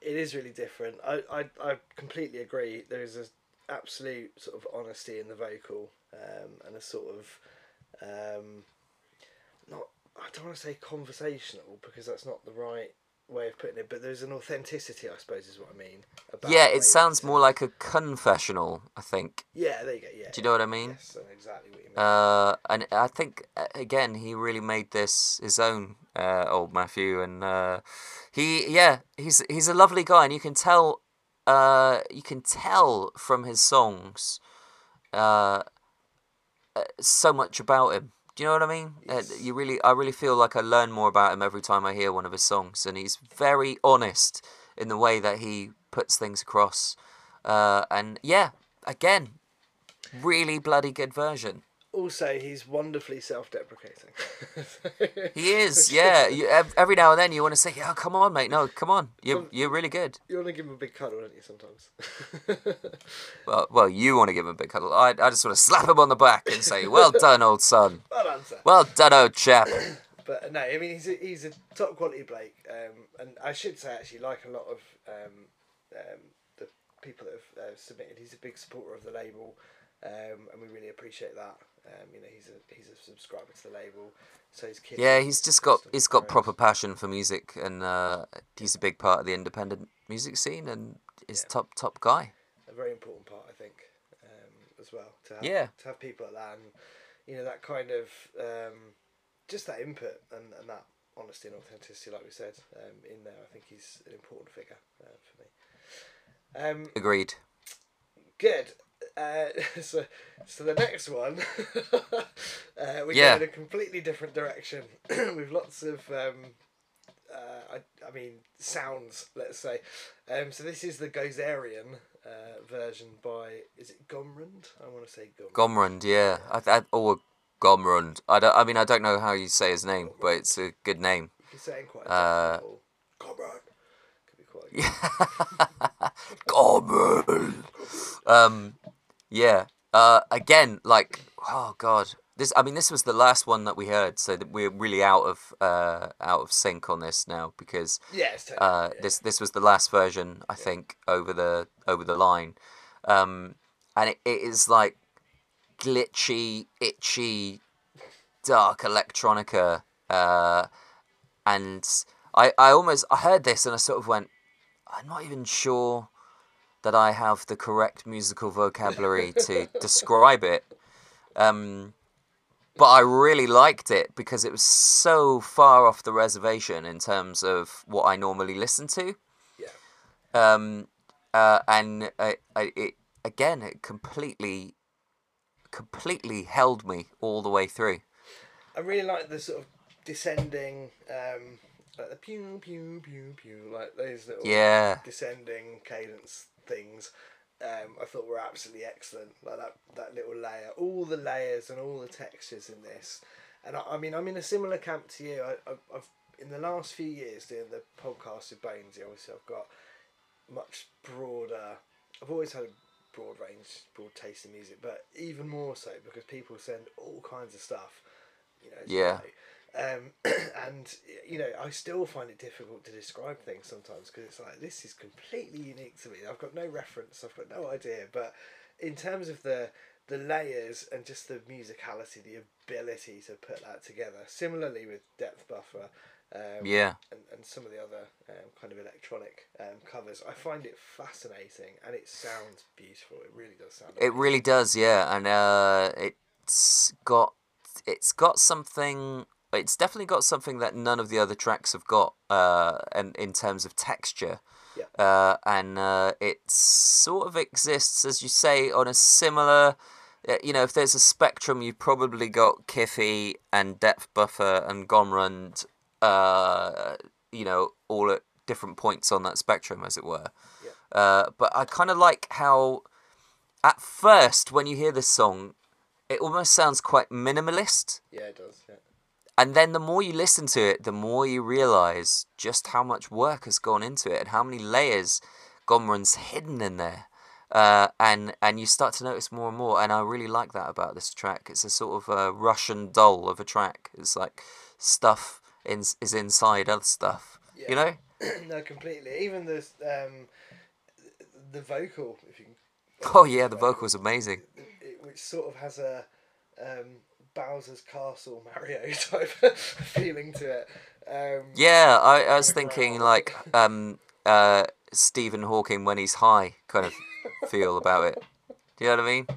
[SPEAKER 1] it is really different. I, I, I completely agree. There is an absolute sort of honesty in the vocal, um, and a sort of um, not. I don't want to say conversational because that's not the right way of putting it. But there's an authenticity, I suppose, is what I mean. About
[SPEAKER 2] Yeah, it sounds more like a confessional, I think.
[SPEAKER 1] Yeah, there you go. Yeah.
[SPEAKER 2] Do you know what I mean?
[SPEAKER 1] Yes, exactly what you mean.
[SPEAKER 2] Uh, and I think uh, again he really made this his own, uh, old Matthew, and uh, he yeah he's he's a lovely guy, and you can tell uh, you can tell from his songs uh, uh, so much about him. Do you know what I mean? Uh, you really I really feel like I learn more about him every time I hear one of his songs, and he's very honest in the way that he puts things across. Uh, and yeah, again, really bloody good version.
[SPEAKER 1] Also, he's wonderfully self-deprecating. *laughs*
[SPEAKER 2] He is, yeah. You, every now and then you want to say, "Oh, come on, mate! No, come on! You're you're really good."
[SPEAKER 1] You want to give him a big cuddle, don't you? Sometimes. *laughs*
[SPEAKER 2] Well, well, you want to give him a big cuddle. I, I just want to slap him on the back and say, "Well *laughs* done, old son.
[SPEAKER 1] well done, sir.
[SPEAKER 2] Well done, old chap." *coughs*
[SPEAKER 1] But uh, no, I mean he's a, he's a top quality Blake, um, and I should say actually like a lot of um, um, the people that have uh, submitted. He's a big supporter of the label, um, and we really appreciate that. Um, you know, he's a he's a subscriber to the label, so his kids.
[SPEAKER 2] Yeah, he's just got he's got proper passion for music, and uh, he's a big part of the independent music scene, and is
[SPEAKER 1] Yeah.
[SPEAKER 2] top top guy.
[SPEAKER 1] a very important part, I think, um, as well. To have,
[SPEAKER 2] Yeah.
[SPEAKER 1] to have people like that, and you know that kind of um, just that input and, and that honesty and authenticity, like we said, um, in there. I think he's an important figure uh, for me. Um,
[SPEAKER 2] Agreed.
[SPEAKER 1] good. Uh, *laughs* so, so the next one, *laughs* uh, we
[SPEAKER 2] Yeah.
[SPEAKER 1] go in a completely different direction *clears throat* with lots of, um, uh, I, I mean, sounds. Let's say. Um, so this is the Gozerian uh, version by is it Gomrand? I want to say Gomrand.
[SPEAKER 2] Gomrund, yeah, I, I, or Gomrund. I don't. I mean, I don't know how you say his name, but it's a good name.
[SPEAKER 1] you can say it quite
[SPEAKER 2] Uh,
[SPEAKER 1] Gomrand. Could be quite. *laughs*
[SPEAKER 2] Gomrund. Um, yeah. Uh, again, like, oh god, this. I mean, this was the last one that we heard, so that we're really out of uh out of sync on this now because
[SPEAKER 1] Yeah,
[SPEAKER 2] uh
[SPEAKER 1] yeah.
[SPEAKER 2] this this was the last version I think over the over the line, um, and it, it is like glitchy, itchy, dark electronica, uh, and I I almost I heard this and I sort of went, I'm not even sure that I have the correct musical vocabulary to *laughs* describe it. Um, but I really liked it because it was so far off the reservation in terms of what I normally listen to.
[SPEAKER 1] Yeah.
[SPEAKER 2] Um, uh, and I, I, it again, it completely, completely held me all the way through.
[SPEAKER 1] I really like the sort of descending, um, like the pew pew pew pew, like those little
[SPEAKER 2] Yeah.
[SPEAKER 1] descending cadence things. Um, I thought were absolutely excellent. Like that that little layer, all the layers and all the textures in this. And I, I mean, I'm in a similar camp to you. I, I've, I've in the last few years doing the podcast with Bonesy. Obviously, I've got much broader. I've always had a broad range, broad taste in music, but even more so because people send all kinds of stuff. You know.
[SPEAKER 2] Yeah.
[SPEAKER 1] know. Um, *clears throat* and you know, I still find it difficult to describe things sometimes because it's like this is completely unique to me. I've got no reference. I've got no idea. But in terms of the the layers and just the musicality, the ability to put that together. Similarly with Depth Buffer. Um,
[SPEAKER 2] Yeah.
[SPEAKER 1] and, and some of the other um, kind of electronic um, covers. I find it fascinating and it sounds beautiful. It really does sound.
[SPEAKER 2] It really does, yeah, and uh, it's got it's got something. It's definitely got something that none of the other tracks have got, uh, and in terms of texture.
[SPEAKER 1] Yeah.
[SPEAKER 2] Uh, and uh, it sort of exists, as you say, on a similar. uh, You know, if there's a spectrum, you've probably got Kiffy and Depth Buffer and Gomrund. Uh, you know, all at different points on that spectrum, as it were.
[SPEAKER 1] Yeah.
[SPEAKER 2] Uh, but I kind of like how at first when you hear this song it almost sounds quite minimalist
[SPEAKER 1] Yeah, it does. Yeah.
[SPEAKER 2] And then the more you listen to it, the more you realize just how much work has gone into it and how many layers Gomran's hidden in there. Uh, and and you start to notice more and more, and I really like that about this track. It's a sort of a Russian doll of a track. It's like stuff in, is inside other stuff.
[SPEAKER 1] Yeah.
[SPEAKER 2] You know? *clears throat*
[SPEAKER 1] no, completely. Even the um, the vocal, if you can.
[SPEAKER 2] Oh yeah, the vocal's amazing.
[SPEAKER 1] it, which sort of has a um, Bowser's Castle Mario *laughs* type *laughs* feeling to it. Um,
[SPEAKER 2] Yeah, I, I was *laughs* thinking like um uh Stephen Hawking when he's high kind of feel about it. Do you know what I mean?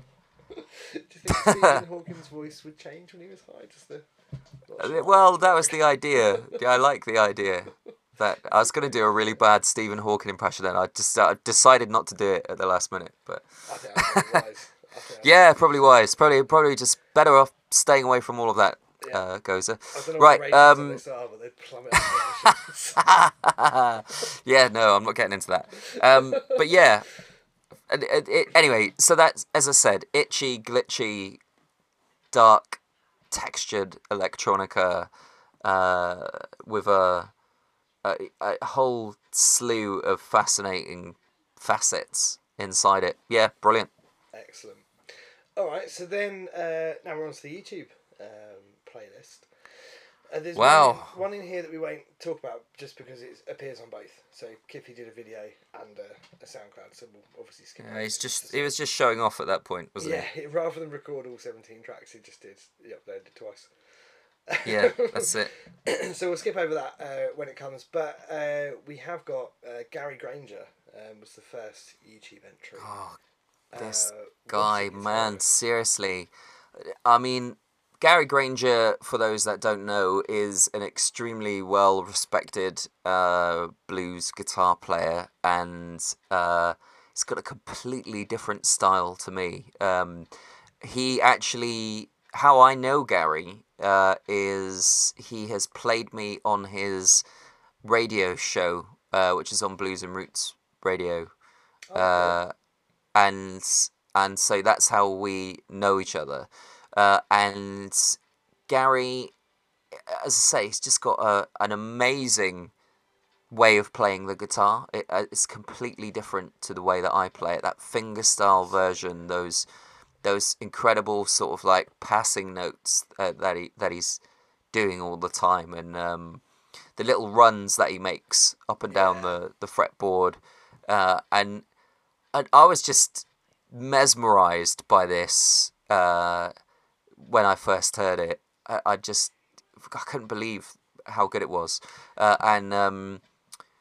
[SPEAKER 1] Do you think Stephen Hawking's voice would change when he was high? Just the.
[SPEAKER 2] Uh, Well, that was the idea. Yeah, I like the idea. That I was going to do a really bad Stephen Hawking impression, and I just I decided not to do it at the last minute. But
[SPEAKER 1] I think that's probably wise. I think
[SPEAKER 2] yeah, probably wise. Probably probably just better off staying away from all of that.
[SPEAKER 1] Yeah.
[SPEAKER 2] Uh, Gozer.
[SPEAKER 1] I don't know
[SPEAKER 2] Right,
[SPEAKER 1] what the ratings
[SPEAKER 2] um,
[SPEAKER 1] are, but they plummet. the ratings. *laughs* *laughs*
[SPEAKER 2] yeah, no, I'm not getting into that. Um, but yeah, it, it- anyway, so that's as I said, itchy, glitchy, dark, textured electronica uh, with a, a a whole slew of fascinating facets inside it. Yeah, brilliant.
[SPEAKER 1] Excellent. All right, so then uh, now we're on to the YouTube um, playlist. Uh, there's
[SPEAKER 2] Wow.
[SPEAKER 1] one, one in here that we won't talk about just because it appears on both. So Kiffy did a video and uh, a SoundCloud, so we'll obviously skip.
[SPEAKER 2] Yeah, he's just he was just showing off at that point, wasn't it?
[SPEAKER 1] yeah, he- *laughs* rather than record all 17 tracks, he just did. He uploaded it twice.
[SPEAKER 2] Yeah, *laughs* that's it. *clears throat*
[SPEAKER 1] so we'll skip over that uh, when it comes. But uh, we have got uh, Gary Granger um, was the first YouTube entry.
[SPEAKER 2] Oh, this
[SPEAKER 1] Uh,
[SPEAKER 2] guy, man, seriously. I mean, Gary Granger, for those that don't know, is an extremely well respected uh, blues guitar player, and uh, he's got a completely different style to me. Um, he actually, how I know Gary uh, is he has played me on his radio show, uh, which is on Blues and Roots Radio
[SPEAKER 1] Oh, cool.
[SPEAKER 2] Uh, and and so that's how we know each other. Uh, and Gary, as I say, he's just got a an amazing way of playing the guitar. It, uh, it's completely different to the way that I play it. That finger style version, those those incredible sort of like passing notes uh, that he that he's doing all the time, and um, the little runs that he makes up and down
[SPEAKER 1] Yeah.
[SPEAKER 2] the the fretboard, uh, and and I was just mesmerized by this uh, when I first heard it. I, I just I couldn't believe how good it was, uh, and um,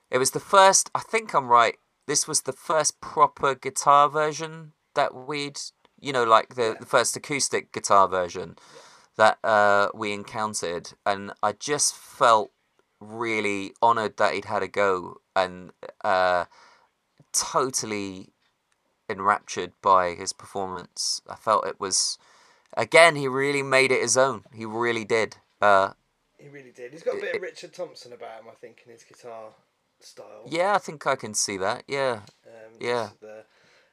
[SPEAKER 2] it was the first. I think I'm right. This was the first proper guitar version that we'd, you know, like the, the first acoustic guitar version that uh, we encountered, and I just felt really honoured that he'd had a go and uh, totally enraptured by his performance. I felt it was, again, he really made it his own. He really did. Uh,
[SPEAKER 1] He really did. He's got a bit of Richard Thompson about him, I think, in his guitar style.
[SPEAKER 2] yeah, I think I can see that. Yeah,
[SPEAKER 1] Um,
[SPEAKER 2] Yeah.
[SPEAKER 1] The,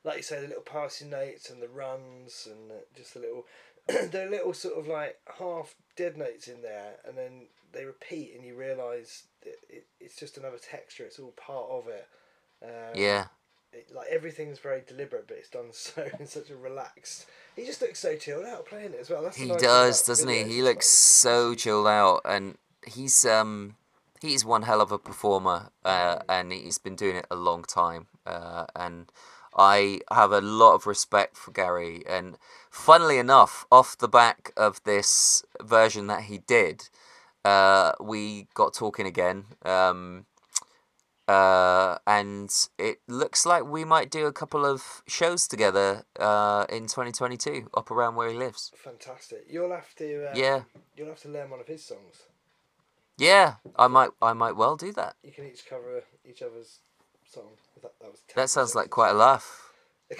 [SPEAKER 1] like you say, the little passing notes and the runs and just the little, *clears throat* the little sort of like half dead notes in there, and then they repeat, and you realise it, it's just another texture. It's all part of it. Um,
[SPEAKER 2] yeah.
[SPEAKER 1] It, like everything's very deliberate, but it's done *laughs* so in such a relaxed. He just looks so chilled out playing it as well. That's
[SPEAKER 2] He
[SPEAKER 1] nice
[SPEAKER 2] does,
[SPEAKER 1] about
[SPEAKER 2] doesn't he? He looks so chilled out, and he's um he's one hell of a performer, uh, and he's been doing it a long time, uh, and I have a lot of respect for Gary. And funnily enough, off the back of this version that he did, uh, we got talking again. Um, uh, and it looks like we might do a couple of shows together uh, in 2022 up around where he lives.
[SPEAKER 1] Fantastic. You'll have to. Um,
[SPEAKER 2] Yeah.
[SPEAKER 1] You'll have to learn one of his songs.
[SPEAKER 2] Yeah, I might I might well do that.
[SPEAKER 1] You can each cover each other's song. That, that. *laughs*
[SPEAKER 2] That sounds like quite a laugh.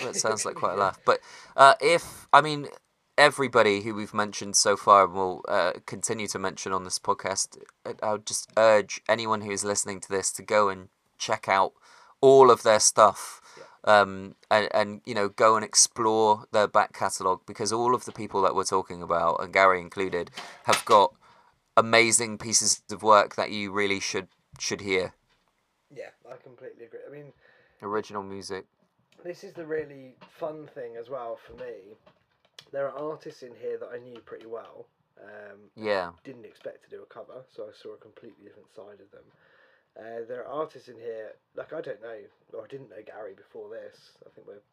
[SPEAKER 2] That sounds like quite a laugh. But uh, if I mean everybody who we've mentioned so far and will uh, continue to mention on this podcast, I- would just urge anyone who is listening to this to go and check out all of their stuff. Um, and, and you know go and explore their back catalogue because all of the people that we're talking about and Gary included have got amazing pieces of work that you really should should hear.
[SPEAKER 1] Yeah, I completely agree. I mean,
[SPEAKER 2] Original music.
[SPEAKER 1] this is the really fun thing as well for me. There are artists in here that I knew pretty well. Um,
[SPEAKER 2] Yeah.
[SPEAKER 1] didn't expect to do a cover, so I saw a completely different side of them. Uh, there are artists in here like I don't know, or I didn't know Gary before this. I think we're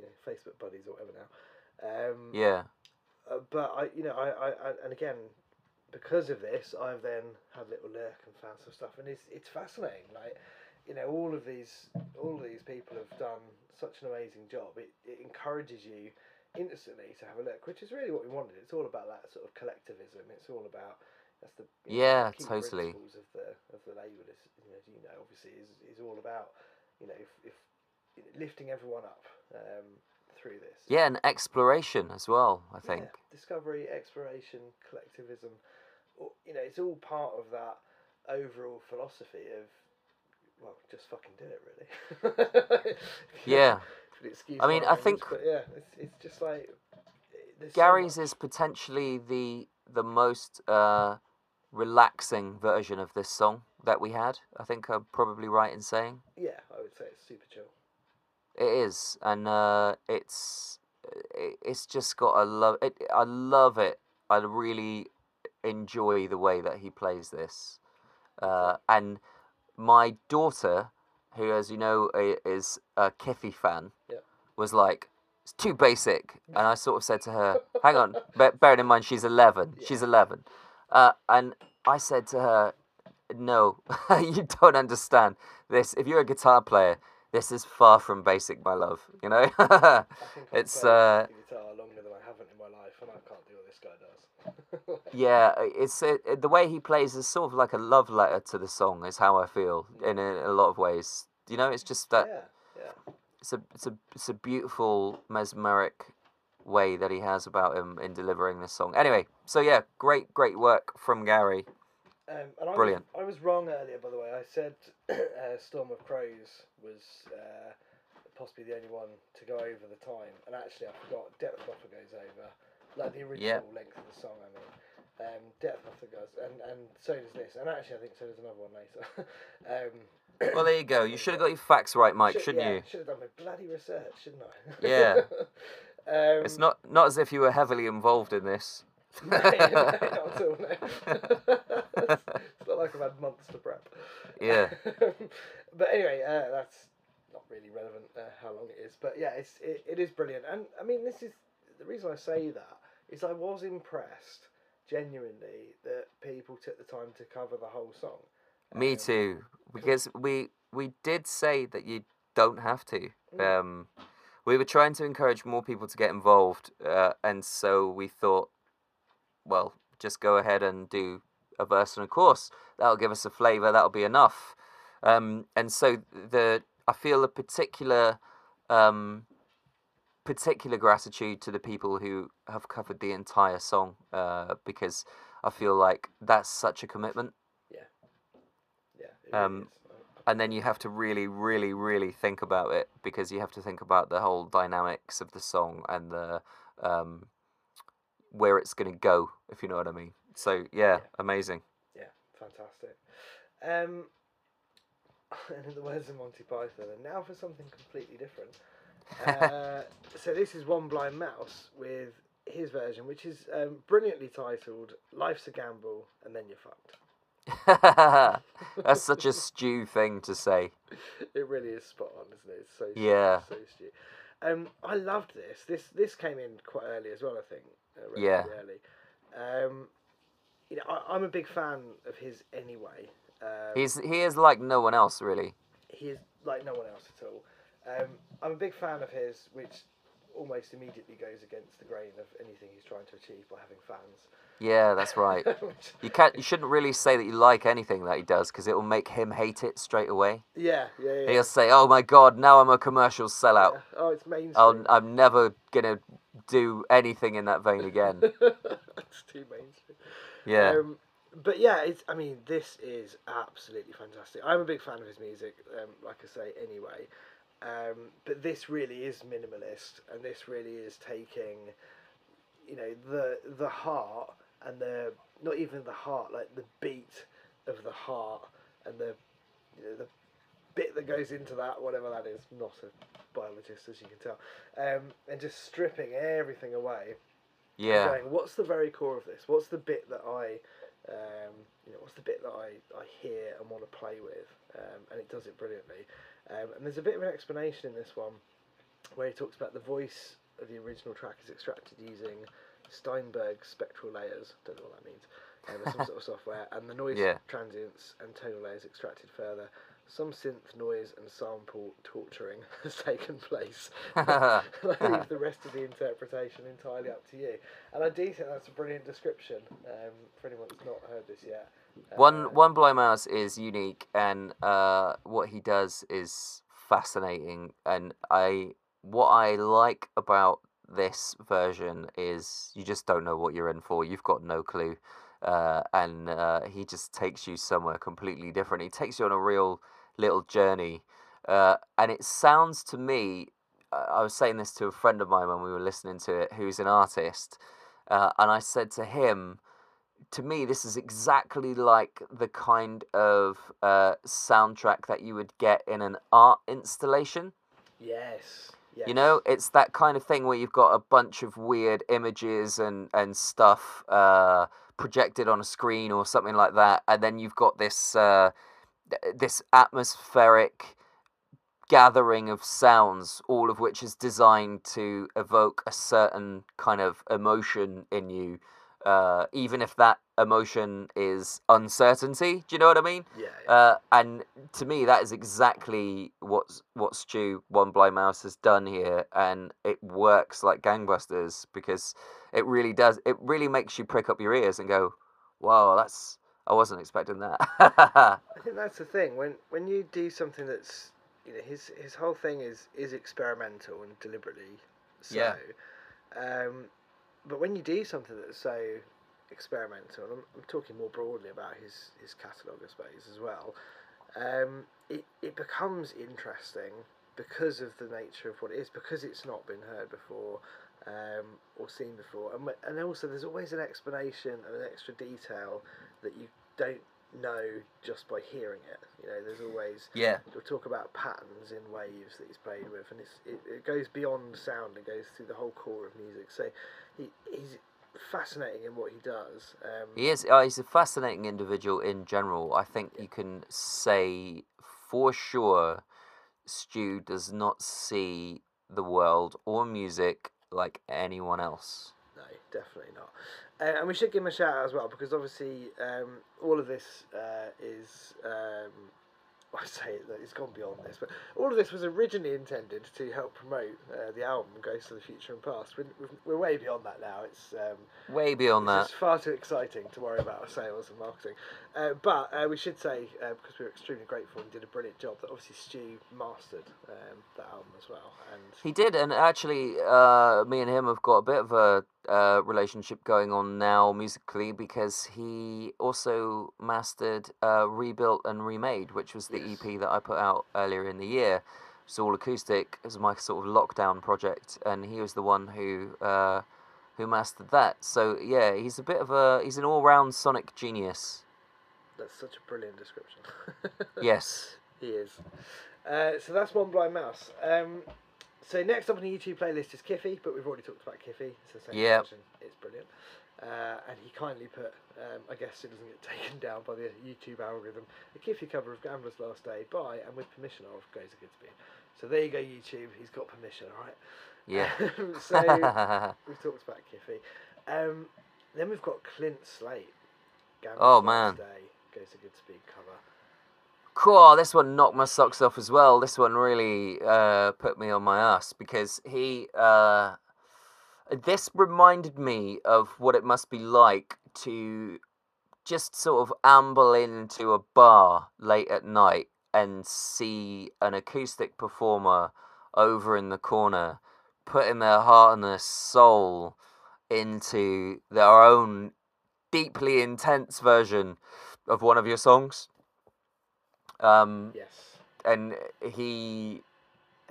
[SPEAKER 1] you know Facebook buddies or whatever now. Um,
[SPEAKER 2] Yeah.
[SPEAKER 1] uh, but I, you know, I, I, I, and again, because of this, I've then had a little look and found some stuff, and it's it's fascinating. Like, you know, all of these all of these people have done such an amazing job. It it encourages you instantly to have a look, which is really what we wanted. It's all about that sort of collectivism. It's all about that's the you know, the
[SPEAKER 2] totally.
[SPEAKER 1] principles of the of the label is you know, as you know obviously is is all about you know if, if you know, lifting everyone up um, through this.
[SPEAKER 2] Yeah, and exploration as well, I think.
[SPEAKER 1] Yeah, discovery, exploration, collectivism. You know, it's all part of that overall philosophy of, well, just fucking do it, really. *laughs*
[SPEAKER 2] Yeah.
[SPEAKER 1] You'll excuse
[SPEAKER 2] I mean, I think
[SPEAKER 1] yeah, it's, it's just like. there's so
[SPEAKER 2] Gary's is potentially the the most uh, relaxing version of this song that we had. I think I'm probably right in saying
[SPEAKER 1] Yeah, I would say it's super chill.
[SPEAKER 2] it is, and uh, it's it, it's just got a love. It, I love it. I really enjoy the way that he plays this, uh, and my daughter, who, as you know, is a Kiffy fan,
[SPEAKER 1] Yeah.
[SPEAKER 2] was like, "It's too basic," and I sort of said to her, *laughs* "Hang on, bear, bearing in mind she's eleven. She's eleven, uh, and I said to her, "No, *laughs* you don't understand this. If you're a guitar player." This is far from basic, my love. You know,
[SPEAKER 1] I think *laughs* I've
[SPEAKER 2] it's uh,
[SPEAKER 1] guitar longer than I haven't in my life, and I can't do what this guy does. *laughs*
[SPEAKER 2] Yeah, it's it, it- the way he plays is sort of like a love letter to the song. Is how I feel in a, a lot of ways. You know, it's just that
[SPEAKER 1] yeah, yeah.
[SPEAKER 2] it's a it's a it's a beautiful mesmeric way that he has about him in delivering this song. Anyway, so yeah, great great work from Gary.
[SPEAKER 1] Um, and I
[SPEAKER 2] Brilliant.
[SPEAKER 1] Was, I was wrong earlier, by the way. I said *clears throat* uh, Storm of Crows was uh, possibly the only one to go over the time, and actually I forgot. Depth Buffer goes over, like the original length of the song. I mean, um, Depth Buffer goes, and and so does this, and actually I think so does another one later. *laughs* um,
[SPEAKER 2] Well, there you go. You *coughs* should have got your facts right, Mike,
[SPEAKER 1] should-
[SPEAKER 2] shouldn't
[SPEAKER 1] yeah,
[SPEAKER 2] you?
[SPEAKER 1] Should have done my bloody research, shouldn't I? *laughs*
[SPEAKER 2] Yeah.
[SPEAKER 1] um,
[SPEAKER 2] It's not not as if you were heavily involved in this.
[SPEAKER 1] no, *laughs* no, not at all. No. it's not like I've had months to prep.
[SPEAKER 2] Yeah.
[SPEAKER 1] but anyway, uh, that's not really relevant uh, how long it is. But yeah, it's it, it is brilliant. And I mean, this is the reason I say that is I was impressed genuinely that people took the time to cover the whole song.
[SPEAKER 2] Me
[SPEAKER 1] Um,
[SPEAKER 2] too, because we we did say that you don't have to.
[SPEAKER 1] Mm.
[SPEAKER 2] Um, we were trying to encourage more people to get involved, uh, and so we thought, well, just go ahead and do a verse and a chorus. That'll give us a flavour. That'll be enough. Um, and so the I feel a particular um, particular gratitude to the people who have covered the entire song uh, because I feel like that's such a commitment
[SPEAKER 1] Yeah, really
[SPEAKER 2] Um. And then you have to really really really think about it because you have to think about the whole dynamics of the song and the um where it's going to go if you know what i mean so yeah,
[SPEAKER 1] Yeah.
[SPEAKER 2] amazing
[SPEAKER 1] Yeah, fantastic. Um, and *laughs* in the words of Monty Python, and now for something completely different. Uh, so this is One Blind Mouse with his version, which is um, brilliantly titled "Life's a Gamble and Then You're Fucked." *laughs*
[SPEAKER 2] that's such a Stu thing to say
[SPEAKER 1] It really is spot on, isn't it? It's so
[SPEAKER 2] Yeah.
[SPEAKER 1] so Stu. Um, I loved this. This this came in quite early as well. I think. Uh,
[SPEAKER 2] Yeah.
[SPEAKER 1] Early. Um, you know, I, I'm a big fan of his anyway. Um,
[SPEAKER 2] he's he is like no one else really
[SPEAKER 1] he is like no one else at all. Um, I'm a big fan of his, which almost immediately goes against the grain of anything he's trying to achieve by having fans.
[SPEAKER 2] yeah that's right *laughs* you can't you shouldn't really say that you like anything that he does because it will make him hate it straight away
[SPEAKER 1] yeah, yeah, yeah.
[SPEAKER 2] he'll say oh my god now i'm a commercial sellout
[SPEAKER 1] yeah. Oh, it's mainstream.
[SPEAKER 2] I'll, i'm never gonna do anything in that vein again *laughs*
[SPEAKER 1] it's too mainstream.
[SPEAKER 2] yeah
[SPEAKER 1] Um, but yeah, it's. I mean, this is absolutely fantastic. I'm a big fan of his music. Um, like I say, anyway. Um, but this really is minimalist, and this really is taking, you know, the the heart and the not even the heart, like the beat of the heart and the you know, the bit that goes into that, whatever that is. Not a biologist, as you can tell, um, and just stripping everything away.
[SPEAKER 2] Yeah.
[SPEAKER 1] Going, what's the very core of this? What's the bit that I, um, you know, what's the bit that I, I hear and want to play with? Um, and it does it brilliantly. Um, and there's a bit of an explanation in this one where he talks about the voice of the original track is extracted using Steinberg SpectraLayers. Don't know what that means. Um, some sort of *laughs* software, and the noise
[SPEAKER 2] Yeah.
[SPEAKER 1] transients and tonal layers extracted further. Some synth noise and sample torturing *laughs* has taken place. *laughs* I leave the rest of the interpretation entirely up to you. And I do think that's a brilliant description um, for anyone that's not heard this yet.
[SPEAKER 2] One
[SPEAKER 1] Uh,
[SPEAKER 2] one blind mouse is unique, and uh, what he does is fascinating. And I what I like about this version is you just don't know what you're in for. You've got no clue, uh, and uh, he just takes you somewhere completely different. He takes you on a real little journey, uh, and it sounds to me. I was saying this to a friend of mine when we were listening to it, who's an artist, uh, and I said to him to me, this is exactly like the kind of uh, soundtrack that you would get in an art installation.
[SPEAKER 1] Yes. yes.
[SPEAKER 2] You know, it's that kind of thing where you've got a bunch of weird images and and stuff uh, projected on a screen or something like that, and then you've got this uh, this atmospheric gathering of sounds, all of which is designed to evoke a certain kind of emotion in you, uh, even if that emotion is uncertainty. Do you know what I mean?
[SPEAKER 1] Yeah. yeah.
[SPEAKER 2] Uh, and to me, that is exactly what what Stu One Blind Mouse has done here, and it works like gangbusters because it really does. It really makes you prick up your ears and go, "Wow, that's I wasn't expecting that."
[SPEAKER 1] I think that's the thing when when you do something that's you know his his whole thing is is experimental and deliberately so.
[SPEAKER 2] Yeah.
[SPEAKER 1] Um, but when you do something that's so experimental, and I'm, I'm talking more broadly about his his catalogue, I suppose as well. Um, it it becomes interesting because of the nature of what it is, because it's not been heard before. Um, or seen before, and and also there's always an explanation and an extra detail that you don't know just by hearing it. You know, there's always
[SPEAKER 2] yeah,
[SPEAKER 1] We'll talk about patterns in waves that he's played with, and it's, it, it goes beyond sound. It goes through the whole core of music. So he, he's fascinating in what he does. Um,
[SPEAKER 2] he is. Uh, he's a fascinating individual in general. I think you can say for sure, Stu does not see the world or music like anyone else.
[SPEAKER 1] No, definitely not. Uh, and we should give him a shout out as well because obviously um, all of this uh, is. Um, *laughs* I say it it's gone beyond this, but all of this was originally intended to help promote uh, the album Ghosts of the Future and Past. We're, we're way beyond that now. It's um,
[SPEAKER 2] Way beyond that.
[SPEAKER 1] It's far too exciting to worry about sales and marketing. Uh, but uh, we should say, uh, because we were extremely grateful and did a brilliant job, that obviously Stu mastered um, that album as well. And
[SPEAKER 2] He did, and actually, uh, me and him have got a bit of a uh, relationship going on now musically because he also mastered uh, Rebuilt and Remade, which was the
[SPEAKER 1] Yes.
[SPEAKER 2] EP that I put out earlier in the year. It's all acoustic. It was my sort of lockdown project, and he was the one who uh, who mastered that. So yeah, he's a bit of a he's an all round sonic genius.
[SPEAKER 1] That's such a brilliant description. *laughs*
[SPEAKER 2] Yes.
[SPEAKER 1] He is. Uh, so that's One Blind Mouse. Um, so next up on the YouTube playlist is Kiffy, but we've already talked about Kiffy. It's the same
[SPEAKER 2] Yep.
[SPEAKER 1] version. It's brilliant. Uh, and he kindly put, um, I guess it doesn't get *laughs* taken down by the YouTube algorithm, a Kiffy cover of Gambler's Last Day by and with permission of Gozer Goodspeed. So there you go, YouTube. He's got permission, all right?
[SPEAKER 2] Yeah. *laughs*
[SPEAKER 1] so we've talked about Kiffy. Um, then we've got Clint Slate. Gambler's
[SPEAKER 2] Oh,
[SPEAKER 1] Last
[SPEAKER 2] man.
[SPEAKER 1] Day, Gozer Goodspeed cover.
[SPEAKER 2] Cool. This one knocked my socks off as well. This one really uh, put me on my ass because he. Uh, this reminded me of what it must be like to just sort of amble into a bar late at night and see an acoustic performer over in the corner putting their heart and their soul into their own deeply intense version of one of your songs. Um,
[SPEAKER 1] Yes.
[SPEAKER 2] and he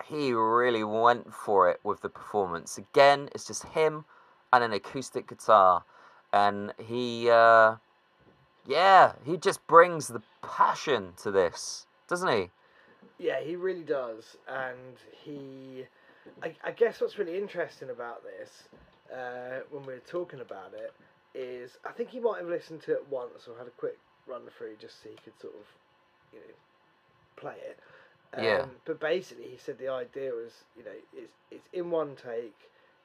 [SPEAKER 2] he really went for it with the performance. Again, it's just him and an acoustic guitar, and he, uh, yeah, he just brings the passion to this, doesn't he?
[SPEAKER 1] Yeah, he really does, and he. I, I guess what's really interesting about this, uh, when we are talking about it, is I think he might have listened to it once or had a quick run through just so he could sort of, you know, play it. Um,
[SPEAKER 2] Yeah.
[SPEAKER 1] But basically, he said the idea was, you know, it's it's in one take.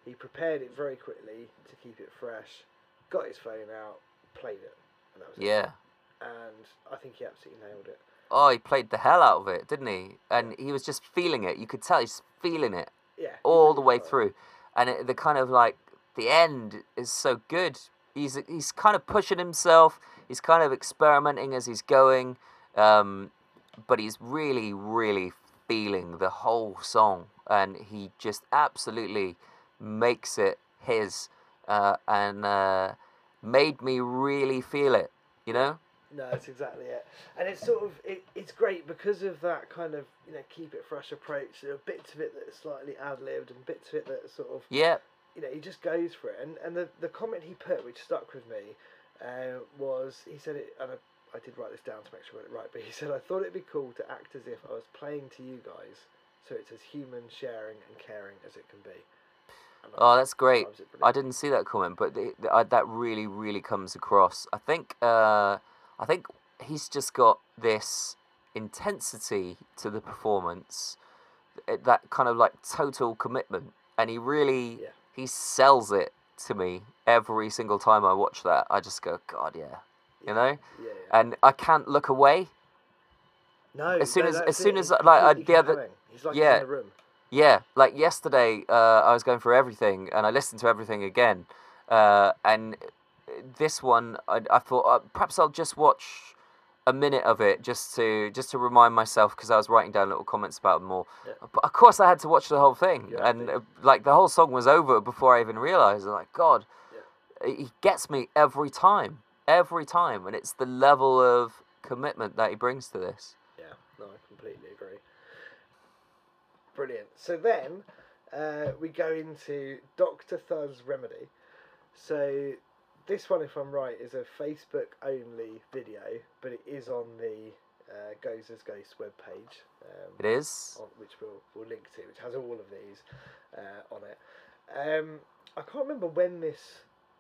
[SPEAKER 1] He prepared it very quickly to keep it fresh. Got his phone out, played it, and that was it.
[SPEAKER 2] Yeah.
[SPEAKER 1] And I think he absolutely nailed it.
[SPEAKER 2] Oh, he played the hell out of it, didn't he? And he was just feeling it. You could tell he's feeling it
[SPEAKER 1] Yeah.
[SPEAKER 2] all the way through, and it, the kind of like the end is so good. He's he's kind of pushing himself. He's kind of experimenting as he's going, um, but he's really really feeling the whole song, and he just absolutely makes it his, uh, and uh, made me really feel it. You know?
[SPEAKER 1] No, that's exactly it. And it's sort of it, it's great because of that kind of you know keep it fresh approach. There are bits of it that are slightly ad libbed and bits of it that are sort of
[SPEAKER 2] Yeah.
[SPEAKER 1] you know he just goes for it. And and the the comment he put which stuck with me uh, was he said it and I, I did write this down to make sure I got it right. But he said I thought it'd be cool to act as if I was playing to you guys, so it's as human, sharing, and caring as it can be. And
[SPEAKER 2] Oh, that's great. I didn't see that comment, but the, the, I, that really, really comes across. I think, uh, I think he's just got this intensity to the performance, eh, that kind of like total commitment, and he really
[SPEAKER 1] Yeah.
[SPEAKER 2] he sells it to me every single time I watch that. I just go, God, yeah, you know,
[SPEAKER 1] Yeah, yeah.
[SPEAKER 2] and I can't look away.
[SPEAKER 1] No,
[SPEAKER 2] as soon
[SPEAKER 1] no,
[SPEAKER 2] as- as soon
[SPEAKER 1] it.
[SPEAKER 2] as,
[SPEAKER 1] He's
[SPEAKER 2] like, I- the other-
[SPEAKER 1] he's like
[SPEAKER 2] yeah.
[SPEAKER 1] in the room.
[SPEAKER 2] Yeah, like yesterday, uh, I was going through everything and I listened to everything again. Uh, and this one, I, I thought uh, perhaps I'll just watch a minute of it just to just to remind myself because I was writing down little comments about them more.
[SPEAKER 1] Yeah.
[SPEAKER 2] But of course, I had to watch the whole thing,
[SPEAKER 1] have
[SPEAKER 2] and uh, like the whole song was over before I even realized. I'm like, God,
[SPEAKER 1] Yeah.
[SPEAKER 2] he gets me every time, every time, and it's the level of commitment that he brings to this.
[SPEAKER 1] Yeah, no, I completely agree. Brilliant. So then uh, we go into Doctor Thud's Remedy. So this one, if I'm right, is a Facebook only video, but it is on the uh, Gozer's Ghosts webpage, um,
[SPEAKER 2] It is.
[SPEAKER 1] on, which we'll, we'll link to, which has all of these uh, on it. Um, I can't remember when this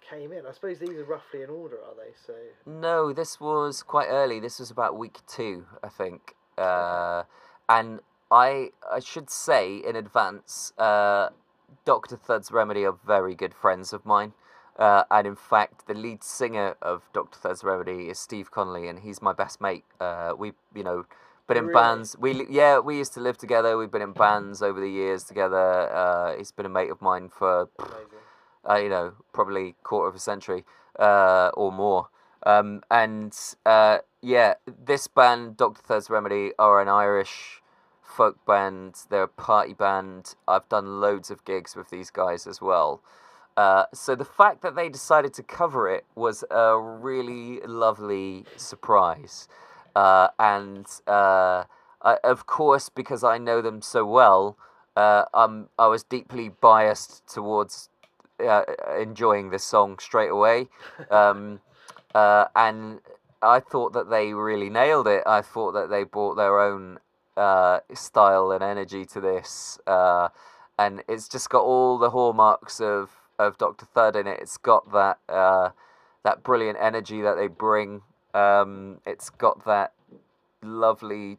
[SPEAKER 1] came in. I suppose these are roughly in order, are they? So
[SPEAKER 2] No, this was quite early. This was about week two, I think. Uh, and I I should say in advance, uh, Doctor Thud's Remedy are very good friends of mine. Uh, and in fact, the lead singer of Doctor Thud's Remedy is Steve Connolly, and he's my best mate. Uh, we, you know, been in
[SPEAKER 1] Really?
[SPEAKER 2] bands. We, yeah, we used to live together. We've been in bands over the years together. Uh, he's been a mate of mine for uh, you know, probably quarter of a century uh, or more. Um, and uh, yeah, this band, Doctor Thud's Remedy, are an Irish folk band. They're a party band. I've done loads of gigs with these guys as well. Uh, so the fact that they decided to cover it was a really lovely surprise. Uh, and uh, I, of course, because I know them so well, um, I was deeply biased towards uh, enjoying this song straight away. Um, and I thought that they really nailed it. I thought that they brought their own style and energy to this. And it's just got all the hallmarks of, of Doctor Thud in it. It's got that uh, that brilliant energy that they bring. Um, it's got that lovely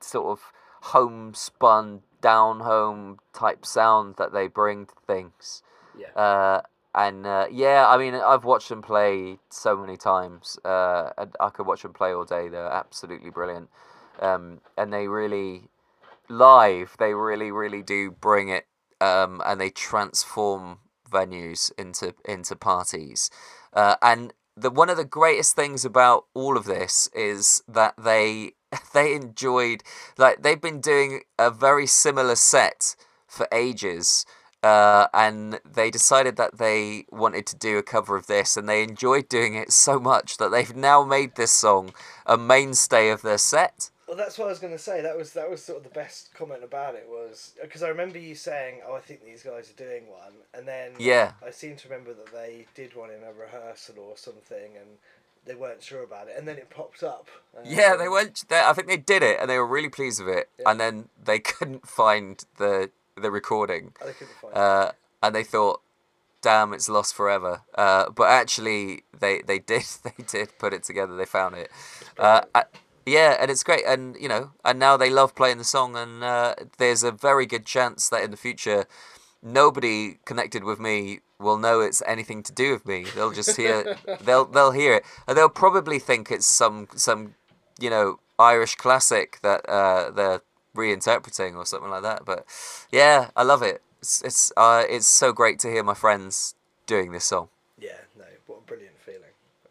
[SPEAKER 2] sort of homespun, down home type sound that they bring to things.
[SPEAKER 1] Yeah.
[SPEAKER 2] Uh, and uh, yeah, I mean, I've watched them play so many times. Uh, and I could watch them play all day. They're absolutely brilliant. Um, and they really, live, they really, really do bring it. Um, and they transform venues into into parties. Uh, and the one of the greatest things about all of this is that they *laughs* they enjoyed like they've been doing a very similar set for ages uh, and they decided that they wanted to do a cover of this and they enjoyed doing it so much that they've now made this song a mainstay of their set
[SPEAKER 1] Well, that's what I was going to say. That was that was sort of the best comment about it was because I remember you saying, "Oh, I think these guys are doing one," and then
[SPEAKER 2] Yeah.
[SPEAKER 1] I seem to remember that they did one in a rehearsal or something, and they weren't sure about it, and then it popped up.
[SPEAKER 2] Yeah, they
[SPEAKER 1] um,
[SPEAKER 2] went. They, I think they did it, and they were really pleased with it.
[SPEAKER 1] Yeah.
[SPEAKER 2] And then they *laughs* couldn't find the the recording,
[SPEAKER 1] find it.
[SPEAKER 2] uh, and they thought, "Damn, it's lost forever." Uh, but actually, they they did *laughs* they did put it together. They found it. Uh, yeah, and it's great, and you know, and now they love playing the song, and uh, there's a very good chance that in the future, nobody connected with me will know it's anything to do with me. They'll just hear, *laughs* they'll they'll hear it, and they'll probably think it's some some, you know, Irish classic that uh, they're reinterpreting or something like that. But yeah, I love it. It's it's uh, it's so great to hear my friends doing this song.
[SPEAKER 1] Yeah, no, what a brilliant feeling.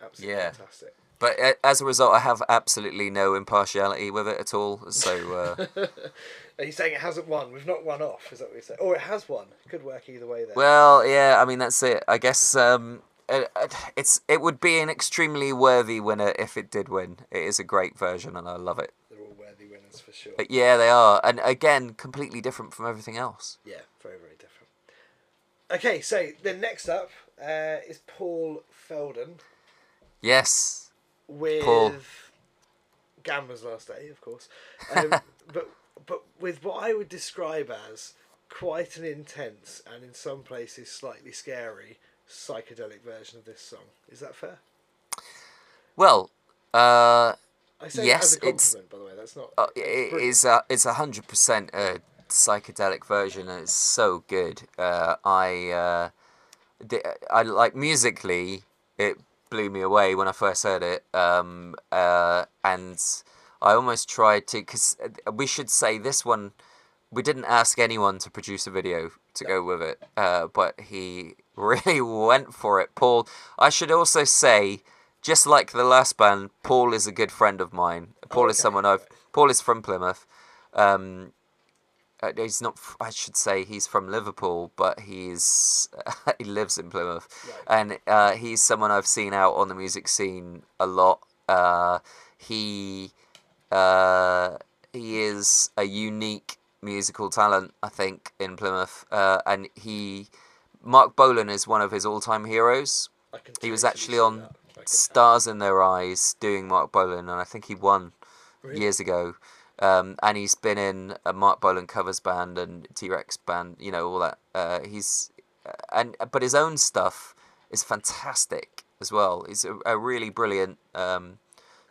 [SPEAKER 1] Absolutely
[SPEAKER 2] Yeah.
[SPEAKER 1] fantastic.
[SPEAKER 2] But uh, as a result, I have absolutely no impartiality with it at all. So uh, *laughs*
[SPEAKER 1] Are you saying it hasn't won? We've not won off, is that what you're saying? Or it has won. It could work either way there.
[SPEAKER 2] Well, yeah, I mean that's it. I guess um, it, it's it would be an extremely worthy winner if it did win. It is a great version, and I love it.
[SPEAKER 1] They're all worthy winners for sure.
[SPEAKER 2] But yeah, they are, and again, completely different from everything else.
[SPEAKER 1] Yeah, very, very different. Okay, so then next up uh, is Paul Felden
[SPEAKER 2] Yes,
[SPEAKER 1] with
[SPEAKER 2] Paul.
[SPEAKER 1] Gambler's Last Day, of course. Um, *laughs* but but with what I would describe as quite an intense and in some places slightly scary psychedelic version of this song. Is that fair?
[SPEAKER 2] well, uh,
[SPEAKER 1] I say
[SPEAKER 2] Yes,
[SPEAKER 1] that as a
[SPEAKER 2] it's-
[SPEAKER 1] by the way. That's not.
[SPEAKER 2] uh,
[SPEAKER 1] it's
[SPEAKER 2] it is a it's a hundred percent a psychedelic version, and it's so good. Uh, I uh, I like musically, it blew me away when I first heard it, um, uh, and I almost tried to because we should say this one. We didn't ask anyone to produce a video to go with it, uh, but he *laughs* really went for it. Paul, I should also say, just like the last band, Paul is a good friend of mine. Paul is someone I've. Paul is from Plymouth. Um, uh, he's not. I should say he's from Liverpool, but he's *laughs* he lives in Plymouth,
[SPEAKER 1] Right.
[SPEAKER 2] and uh, he's someone I've seen out on the music scene a lot. Uh, he uh, he is a unique musical talent, I think, in Plymouth, uh, and he Marc Bolan is one of his all-time heroes. He was actually on
[SPEAKER 1] that. I can-
[SPEAKER 2] Stars in Their Eyes doing Marc Bolan, and I think he won
[SPEAKER 1] Really?
[SPEAKER 2] years ago. Um, and he's been in a Marc Bolan covers band and T Rex band, you know, all that. Uh, he's uh, and but his own stuff is fantastic as well. He's a, a really brilliant um,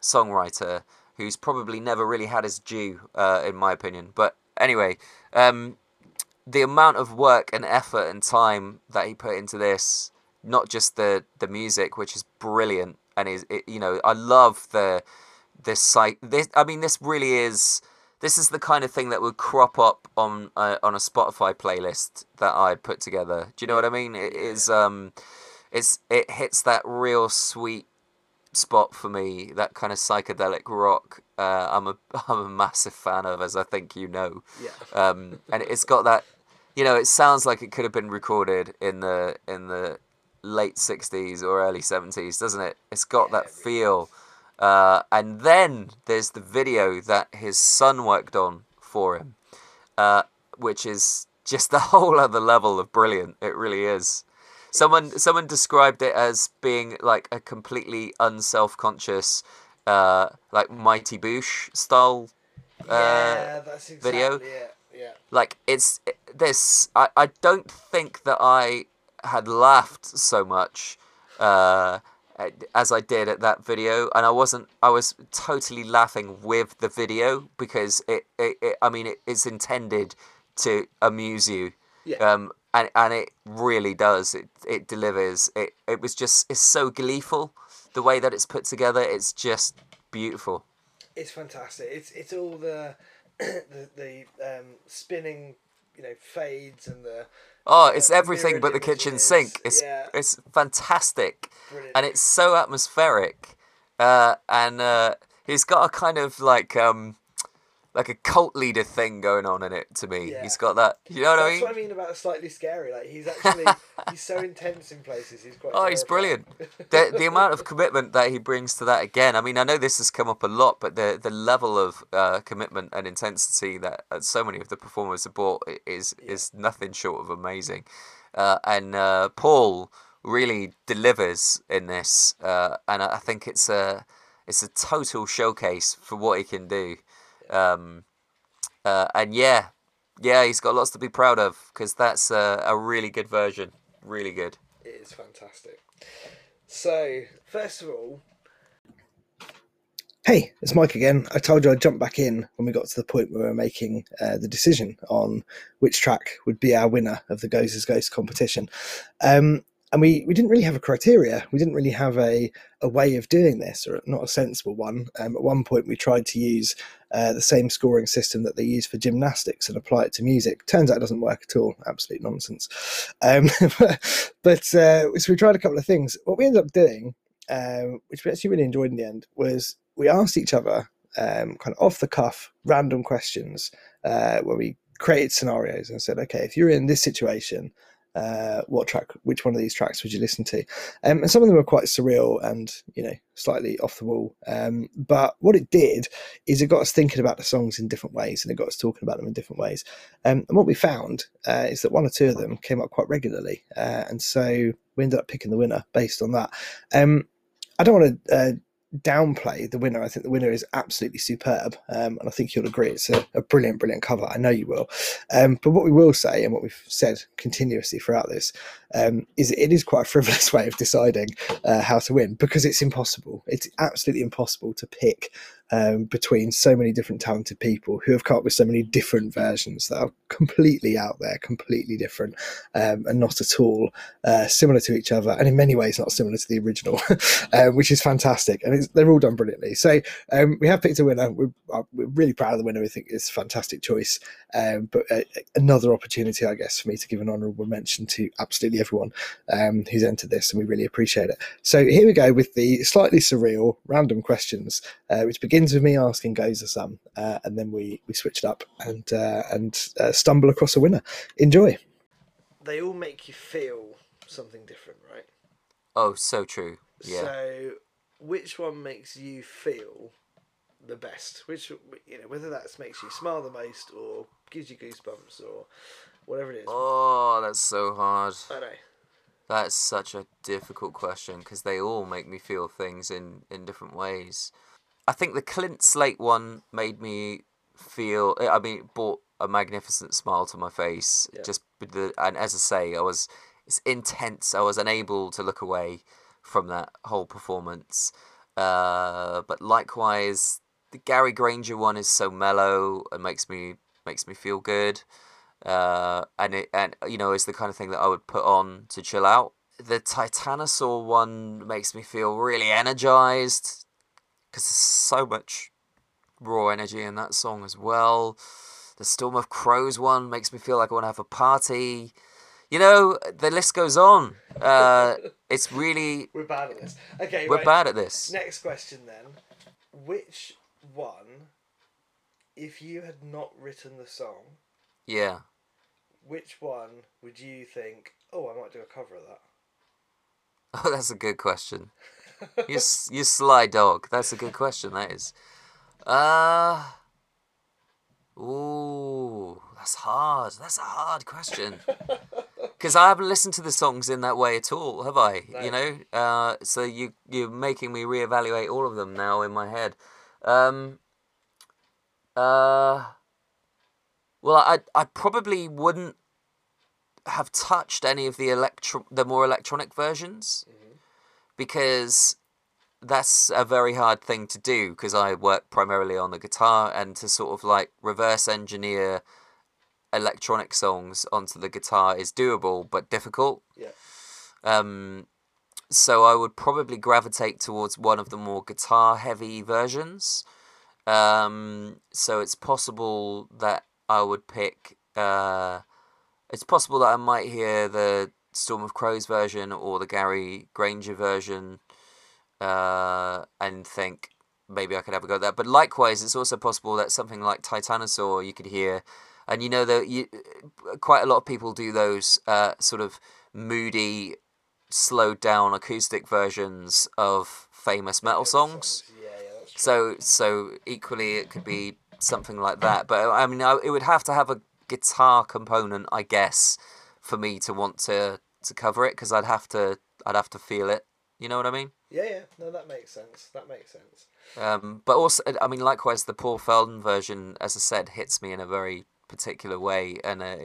[SPEAKER 2] songwriter who's probably never really had his due, uh, in my opinion. But anyway, um, the amount of work and effort and time that he put into this, not just the the music, which is brilliant, and is it, you know I love the this site. This I mean, this really is. This is the kind of thing that would crop up on uh, on a Spotify playlist that I put together. Do you know what I mean? It is um, it's it hits that real sweet spot for me. That kind of psychedelic rock. Uh, I'm a *laughs* I'm a massive fan of, as I think you know
[SPEAKER 1] Yeah.
[SPEAKER 2] um, and it's got that you know it sounds like it could have been recorded in the in the late 60s or early 70s doesn't it it's got
[SPEAKER 1] Yeah,
[SPEAKER 2] that
[SPEAKER 1] really
[SPEAKER 2] feel uh, and then there's the video that his son worked on for him uh, which is just a whole other level of brilliant it really is someone someone described it as being like a completely unself-conscious uh, like mighty boosh style uh,
[SPEAKER 1] yeah, that's exactly
[SPEAKER 2] video.
[SPEAKER 1] it. Yeah.
[SPEAKER 2] like it's this I, I don't think that i had laughed so much uh as i did at that video and i wasn't i was totally laughing with the video because it, it, it i mean it, it's intended to amuse you
[SPEAKER 1] Yeah.
[SPEAKER 2] um and and it really does it it delivers it it was just it's so gleeful the way that it's put together it's just beautiful
[SPEAKER 1] It's fantastic. It's it's all the *clears throat* the, the um, spinning, you know, fades and the
[SPEAKER 2] Oh, it's everything but the kitchen
[SPEAKER 1] images.
[SPEAKER 2] sink. It's
[SPEAKER 1] yeah,
[SPEAKER 2] it's fantastic,
[SPEAKER 1] brilliant.
[SPEAKER 2] and it's so atmospheric. Uh, and uh, he's got a kind of like um, like a cult leader thing going on in it to me.
[SPEAKER 1] Yeah.
[SPEAKER 2] He's got that. You know what I mean?
[SPEAKER 1] That's what I mean about slightly scary. Like he's *laughs* actually he's so intense in places. He's quite.
[SPEAKER 2] Oh, he's brilliant. the the *laughs* amount of commitment that he brings to that again. I mean, I know this has come up a lot, but the the level of uh, commitment and intensity that uh, so many of the performers have brought is is nothing short of amazing. Uh, and uh, Paul really delivers in this, uh, and I I think it's a it's a total showcase for what he can do. Um, uh, and yeah, yeah, he's got lots to be proud of because that's a, a really good version. Really good.
[SPEAKER 1] It is fantastic. So first of all. Hey, it's Mike again. I told you I'd jump back in when we got to the point where we were making uh, the decision on which track would be our winner of the Gozer's Ghost competition. Um, and we, we didn't really have a criteria. We didn't really have a, a way of doing this, or not a sensible one. Um, at one point, we tried to use uh, the same scoring system that they use for gymnastics and apply it to music. Turns out it doesn't work at all. Absolute nonsense. Um, *laughs* but uh, so we tried a couple of things. What we ended up doing, um, which we actually really enjoyed in the end, was we asked each other um, kind of off the cuff random questions uh, where we created scenarios and said, okay, if you're in this situation, uh, what track, which one of these tracks would you listen to? Um, and some of them were quite surreal and, you know, slightly off the wall. Um, but what it did is it got us thinking about the songs in different ways and it got us talking about them in different ways. Um, and what we found uh, is that one or two of them came up quite regularly. Uh, and so we ended up picking the winner based on that. Um, I don't want to uh, downplay the winner. I think the winner is absolutely superb, um, and I think you'll agree it's a, a brilliant, brilliant cover. I know you will. Um, but what we will say, and what we've said continuously throughout this, um, is it is quite a frivolous *laughs* way of deciding uh, how to win because it's impossible. It's absolutely impossible to pick um, between so many different talented people who have come up with so many different versions that are completely out there, completely different, um, and not at all uh, similar to each other, and in many ways not similar to the original, um, *laughs* which is fantastic. And they're all done brilliantly. So um, we have picked a winner. We're, uh, we're really proud of the winner. We think it's a fantastic choice. Um, but uh, another opportunity, I guess, for me to give an honourable mention to absolutely everyone um, who's entered this, and we really appreciate it. So here we go with the slightly surreal random questions, uh, which begins with me asking Gozer some, uh, and then we we switch it up and uh, and uh, stumble across a winner. Enjoy. They all make you feel something different, right?
[SPEAKER 2] Oh, so true. Yeah.
[SPEAKER 1] So, which one makes you feel the best? Which you know, whether that makes you smile the most, or gives you goosebumps, or whatever it is.
[SPEAKER 2] Oh, that's so hard.
[SPEAKER 1] I know.
[SPEAKER 2] That's such a difficult question because they all make me feel things in, in different ways. I think the Clint Slate one made me feel. I mean, it brought a magnificent smile to my face.
[SPEAKER 1] Yeah.
[SPEAKER 2] Just the and as I say, I was it's intense. I was unable to look away from that whole performance. Uh, but likewise, the Gary Granger one is so mellow and makes me makes me feel good. Uh, and it and you know is the kind of thing that I would put on to chill out. The Titanosaur one makes me feel really energized because there's so much raw energy in that song as well. The Storm of Crows one makes me feel like I want to have a party. You know, the list goes on. Uh, *laughs* it's really
[SPEAKER 1] We're bad at this. Okay,
[SPEAKER 2] we're
[SPEAKER 1] right.
[SPEAKER 2] bad at this.
[SPEAKER 1] Next question then. Which one, if you had not written the song,
[SPEAKER 2] Yeah.
[SPEAKER 1] which one would you think? Oh, I might do a cover of that. *laughs*
[SPEAKER 2] Oh, that's a good question. You you sly dog. That's a good question. That is. Uh. Ooh, that's hard. That's a hard question. *laughs* Because I haven't listened to the songs in that way at all, have I?
[SPEAKER 1] No.
[SPEAKER 2] You know. Uh. So you you're making me reevaluate all of them now in my head. Um. Uh. Well, I I probably wouldn't have touched any of the electro the more electronic versions because that's a very hard thing to do because I work primarily on the guitar and to sort of like reverse engineer electronic songs onto the guitar is doable but difficult.
[SPEAKER 1] Yeah.
[SPEAKER 2] Um, so I would probably gravitate towards one of the more guitar heavy versions. Um, so it's possible that I would pick. Uh, it's possible that I might hear the Storm of Crows version or the Gary Granger version, uh, and think maybe I could have a go at that. But likewise, it's also possible that something like Titanosaur you could hear, and you know that you quite a lot of people do those uh, sort of moody, slowed down acoustic versions of famous metal songs.
[SPEAKER 1] Yeah, yeah.
[SPEAKER 2] So so equally it could be something like that. But I mean, I, it would have to have a guitar component, I guess, for me to want to to cover it because I'd have to I'd have to feel it. You know what I mean?
[SPEAKER 1] Yeah, yeah. No, that makes sense. That makes sense.
[SPEAKER 2] Um, but also, I mean, likewise, the Paul Felden version, as I said, hits me in a very particular way, and uh,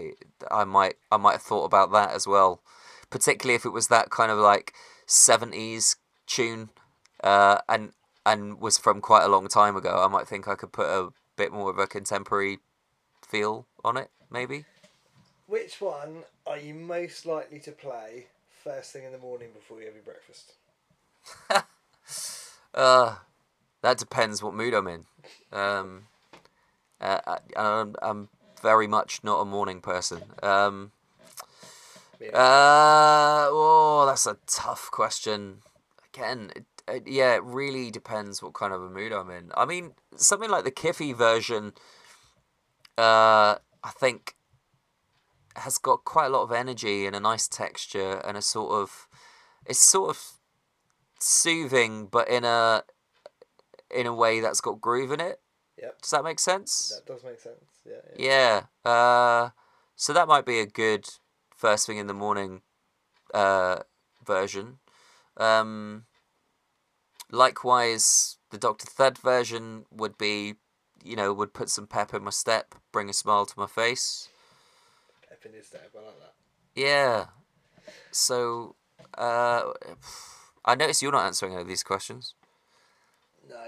[SPEAKER 2] I might I might have thought about that as well, particularly if it was that kind of like seventies tune, uh, and and was from quite a long time ago. I might think I could put a bit more of a contemporary feel on it, maybe.
[SPEAKER 1] Which one are you most likely to play first thing in the morning before you have your breakfast? *laughs*
[SPEAKER 2] Uh, that depends what mood I'm in. Um, uh, I, I'm, I'm very much not a morning person. Um, uh, oh, that's a tough question. Again, it, it, yeah, it really depends what kind of a mood I'm in. I mean, something like the Kiffy version, uh, I think, has got quite a lot of energy and a nice texture and a sort of, it's sort of soothing, but in a, in a way that's got groove in it.
[SPEAKER 1] Yep.
[SPEAKER 2] Does that make sense?
[SPEAKER 1] That does make sense. Yeah. yeah.
[SPEAKER 2] Yeah. Uh, so that might be a good first thing in the morning uh, version. Um, likewise, the Doctor Thud version would be, you know, would put some pep in my step, bring a smile to my face.
[SPEAKER 1] In his step. I like that.
[SPEAKER 2] Yeah. So, uh, I notice you're not answering any of these questions.
[SPEAKER 1] No. *laughs*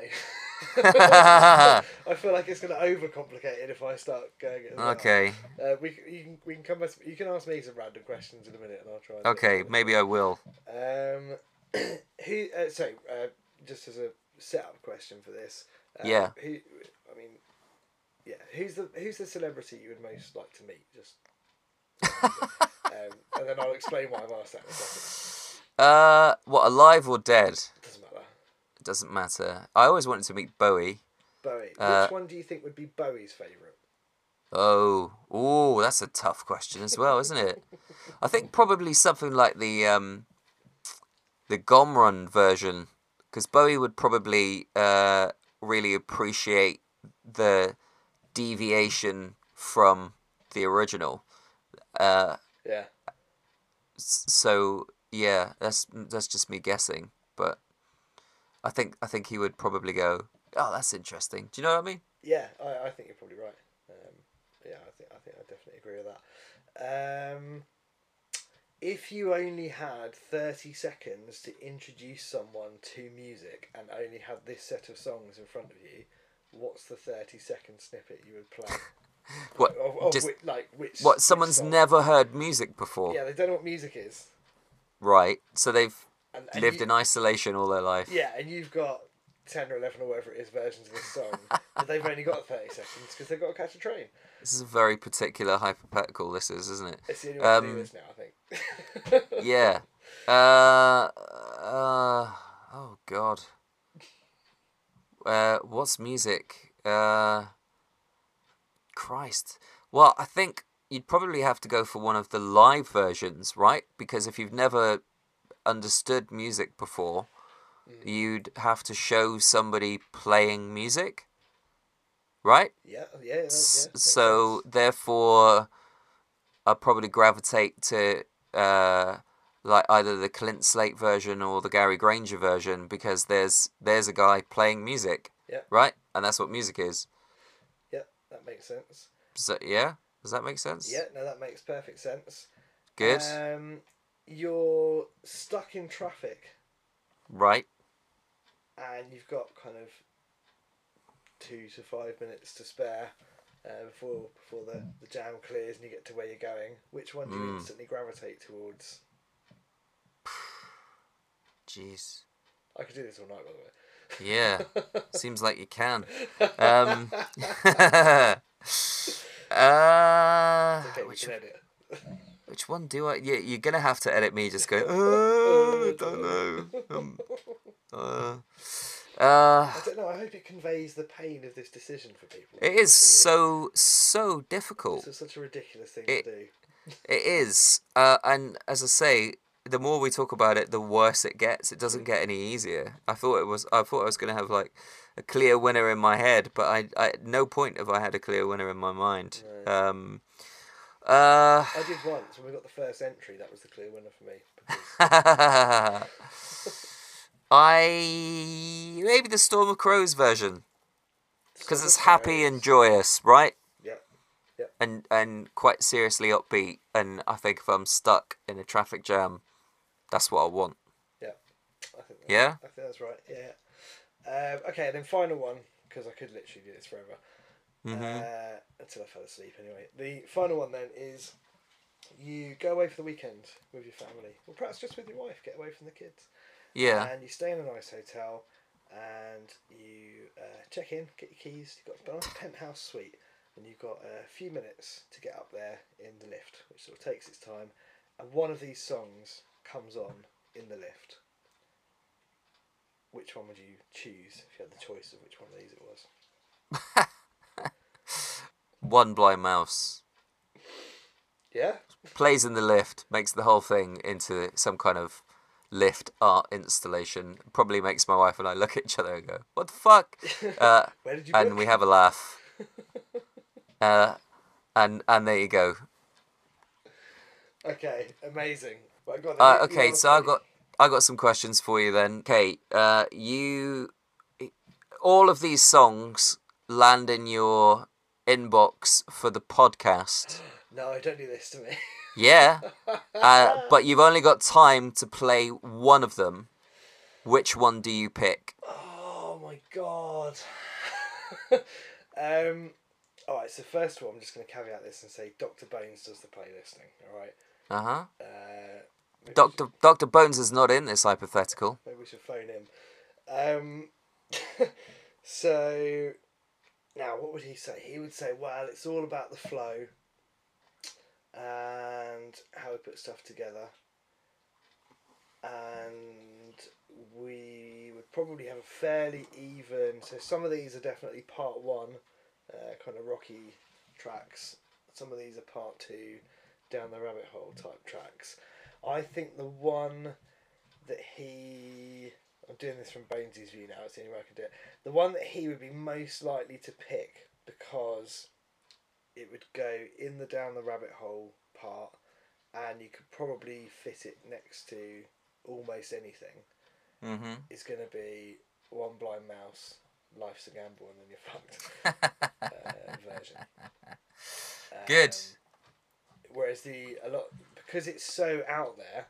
[SPEAKER 1] *laughs* I feel like it's going to overcomplicate it if I start going.
[SPEAKER 2] Okay.
[SPEAKER 1] Uh, we you can we can come back. You can ask me some random questions in a minute, and I'll try. And
[SPEAKER 2] Okay, maybe I will.
[SPEAKER 1] Um, *clears throat* who? Uh, so, uh, just as a setup question for this. Uh,
[SPEAKER 2] Yeah.
[SPEAKER 1] Who? I mean, yeah. Who's the Who's the celebrity you would most like to meet? Just. Um, and then I'll explain why I've asked that in a second.
[SPEAKER 2] Uh, what, alive or dead?
[SPEAKER 1] Doesn't matter.
[SPEAKER 2] It doesn't matter. I always wanted to meet Bowie.
[SPEAKER 1] Bowie.
[SPEAKER 2] Uh,
[SPEAKER 1] Which one do you think would be Bowie's favourite?
[SPEAKER 2] Oh, oh, that's a tough question as well, isn't it? I think probably something like the um, the Gomrun version, because Bowie would probably uh, really appreciate the deviation from the original. Uh,
[SPEAKER 1] Yeah.
[SPEAKER 2] so yeah, that's that's just me guessing, but I think I think he would probably go. Oh, that's interesting. Do you know what I mean?
[SPEAKER 1] Yeah, I, I think you're probably right. Um, yeah, I think I think I definitely agree with that. Um, if you only had thirty seconds to introduce someone to music and only had this set of songs in front of you, what's the thirty second snippet you would play? *laughs*
[SPEAKER 2] What?
[SPEAKER 1] Of, of
[SPEAKER 2] just
[SPEAKER 1] which, like which?
[SPEAKER 2] What? Someone's never heard music before,
[SPEAKER 1] Yeah, they don't know what music is.
[SPEAKER 2] right? So they've
[SPEAKER 1] And, and
[SPEAKER 2] lived
[SPEAKER 1] you-
[SPEAKER 2] in isolation all their life.
[SPEAKER 1] Yeah, and you've got ten or eleven or whatever it is versions of this song, *laughs* but they've only got thirty seconds because they've got to catch a train.
[SPEAKER 2] This is a very particular hypothetical. This is, isn't it?
[SPEAKER 1] It's the only way to do
[SPEAKER 2] Um,
[SPEAKER 1] this now, I think. *laughs*
[SPEAKER 2] Yeah. Uh, uh, oh God. Uh, what's music? Uh, Christ. Well, I think you'd probably have to go for one of the live versions, right? Because if you've never understood music before, you'd have to show somebody playing music, right?
[SPEAKER 1] Yeah, yeah, yeah.
[SPEAKER 2] S-
[SPEAKER 1] makes
[SPEAKER 2] so therefore i probably gravitate to uh like either the Clint Slate version or the Gary Granger version because there's there's a guy playing music.
[SPEAKER 1] Yeah.
[SPEAKER 2] Right? And that's what music is.
[SPEAKER 1] That makes sense.
[SPEAKER 2] So yeah? Does that make sense?
[SPEAKER 1] Yeah, no, that makes perfect sense.
[SPEAKER 2] Good.
[SPEAKER 1] Um, you're stuck in traffic
[SPEAKER 2] right.
[SPEAKER 1] and you've got kind of two to five minutes to spare uh, before before the, the jam clears and you get to where you're going. Which one do you
[SPEAKER 2] Mm.
[SPEAKER 1] instantly gravitate towards? *sighs*
[SPEAKER 2] Jeez.
[SPEAKER 1] I could do this all night, by the way.
[SPEAKER 2] Yeah. Seems like you can. Um *laughs* *laughs* uh,
[SPEAKER 1] okay,
[SPEAKER 2] which,
[SPEAKER 1] can
[SPEAKER 2] which one do I? Yeah, you're gonna have to edit me. Just go. *laughs* Oh, I don't know. Um, uh, Uh,
[SPEAKER 1] I don't know. I hope it conveys the pain of this decision for people.
[SPEAKER 2] it is so so difficult.
[SPEAKER 1] It's such a ridiculous thing
[SPEAKER 2] It-
[SPEAKER 1] to do.
[SPEAKER 2] It is, uh, and as I say, the more we talk about it, the worse it gets. It doesn't get any easier. I thought it was. I thought I was going to have like a clear winner in my head, but I, I at no point have I had a clear winner in my mind.
[SPEAKER 1] No.
[SPEAKER 2] Um, uh,
[SPEAKER 1] I did once when we got the first entry. That was the clear winner for me. Because *laughs*
[SPEAKER 2] I maybe the Storm of Crows version because it's happy and joyous, right?
[SPEAKER 1] Yeah.
[SPEAKER 2] And and quite seriously upbeat. And I think if I'm stuck in a traffic jam, that's what I want.
[SPEAKER 1] I think
[SPEAKER 2] Yeah.
[SPEAKER 1] I think that's right. Yeah. Um, okay, and then final one because I could literally do this forever
[SPEAKER 2] hmm
[SPEAKER 1] uh, until I fell asleep. Anyway, the final one then is you go away for the weekend with your family, or perhaps just with your wife. Get away from the kids.
[SPEAKER 2] yeah.
[SPEAKER 1] And you stay in a nice hotel, and you uh, check in, get your keys. You've got a nice penthouse suite, and you've got a few minutes to get up there in the lift, which sort of takes its time. And one of these songs comes on in the lift. Which one would you choose if you had the choice of which one of these it was? *laughs*
[SPEAKER 2] One blind mouse
[SPEAKER 1] Yeah.
[SPEAKER 2] plays in the lift, makes the whole thing into some kind of lift art installation. Probably makes my wife and I look at each other and go, "What the fuck?" *laughs* Uh,
[SPEAKER 1] Where did you?
[SPEAKER 2] and we have a laugh. *laughs* Uh, and and there you go.
[SPEAKER 1] Okay, amazing. Right, go on,
[SPEAKER 2] Uh, okay, so I got I got some questions for you then. Okay, uh, you all of these songs land in your inbox for the podcast. *gasps*
[SPEAKER 1] No, don't do this to me.
[SPEAKER 2] Yeah, *laughs* uh, but you've only got time to play one of them. Which one do you pick?
[SPEAKER 1] Oh my god. *laughs* um, all right. So first of all, I'm just going to caveat this and say Dr. Bones does the playlisting. All right.
[SPEAKER 2] Uh huh.
[SPEAKER 1] Uh,
[SPEAKER 2] Doctor Doctor Bones is not in this hypothetical.
[SPEAKER 1] Maybe we should phone him. Um, *laughs* so now, what would he say? He would say, "Well, it's all about the flow and how we put stuff together." And we would probably have a fairly even. So some of these are definitely part one, uh, kind of rocky tracks. Some of these are part two, down the rabbit hole type tracks. I think the one that he. I'm doing this from Bonesy's view now. It's the only way I can do it. The one that he would be most likely to pick because it would go in the down the rabbit hole part, and you could probably fit it next to almost anything.
[SPEAKER 2] Mm-hmm.
[SPEAKER 1] Is going to be one blind mouse, life's a gamble, and then you're fucked *laughs* uh, version.
[SPEAKER 2] Good.
[SPEAKER 1] Um, whereas the a lot because it's so out there,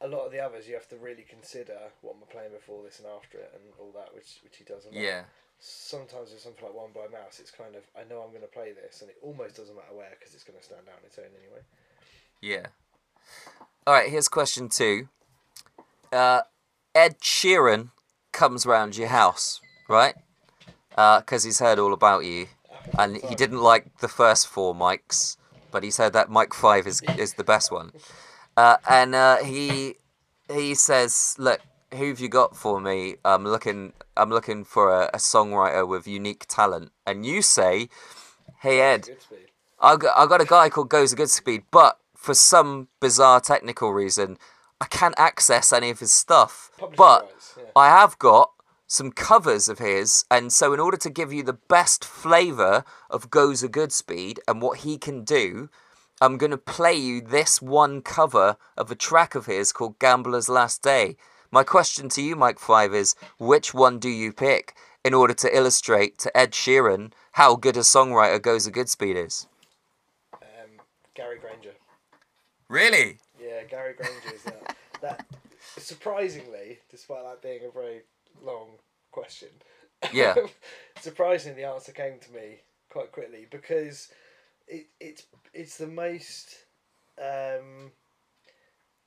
[SPEAKER 1] a lot of the others you have to really consider what am I playing before this and after it and all that, which which he does a lot.
[SPEAKER 2] Yeah.
[SPEAKER 1] Sometimes with something like One Blind Mouse, it's kind of I know I'm going to play this, and it almost doesn't matter where because it's going to stand out on its own anyway.
[SPEAKER 2] Yeah. All right. Here's question two. Uh, Ed Sheeran comes round your house, right? Because he's heard all about you, and he didn't like the first four mics, but he said that Mike five is is the best one. Uh, and uh, he he says, "Look, who have you got for me? I'm looking I'm looking for a, a songwriter with unique talent." And you say, "Hey Ed, I got, I got a guy called Gozer Goodspeed, but for some bizarre technical reason, I can't access any of his stuff.
[SPEAKER 1] Publishing
[SPEAKER 2] But
[SPEAKER 1] rights, yeah.
[SPEAKER 2] I have got some covers of his, and so in order to give you the best flavour of Gozer Goodspeed and what he can do, I'm going to play you this one cover of a track of his called Gambler's Last Day. My question to you, Mike Five, is which one do you pick in order to illustrate to Ed Sheeran how good a songwriter Gozer Goodspeed is?
[SPEAKER 1] Um, Gary Granger.
[SPEAKER 2] Really?
[SPEAKER 1] Yeah, Gary Granger is that. that surprisingly, despite that being a very long question,
[SPEAKER 2] Yeah. *laughs*
[SPEAKER 1] surprisingly, the answer came to me quite quickly because it it's it's the most um,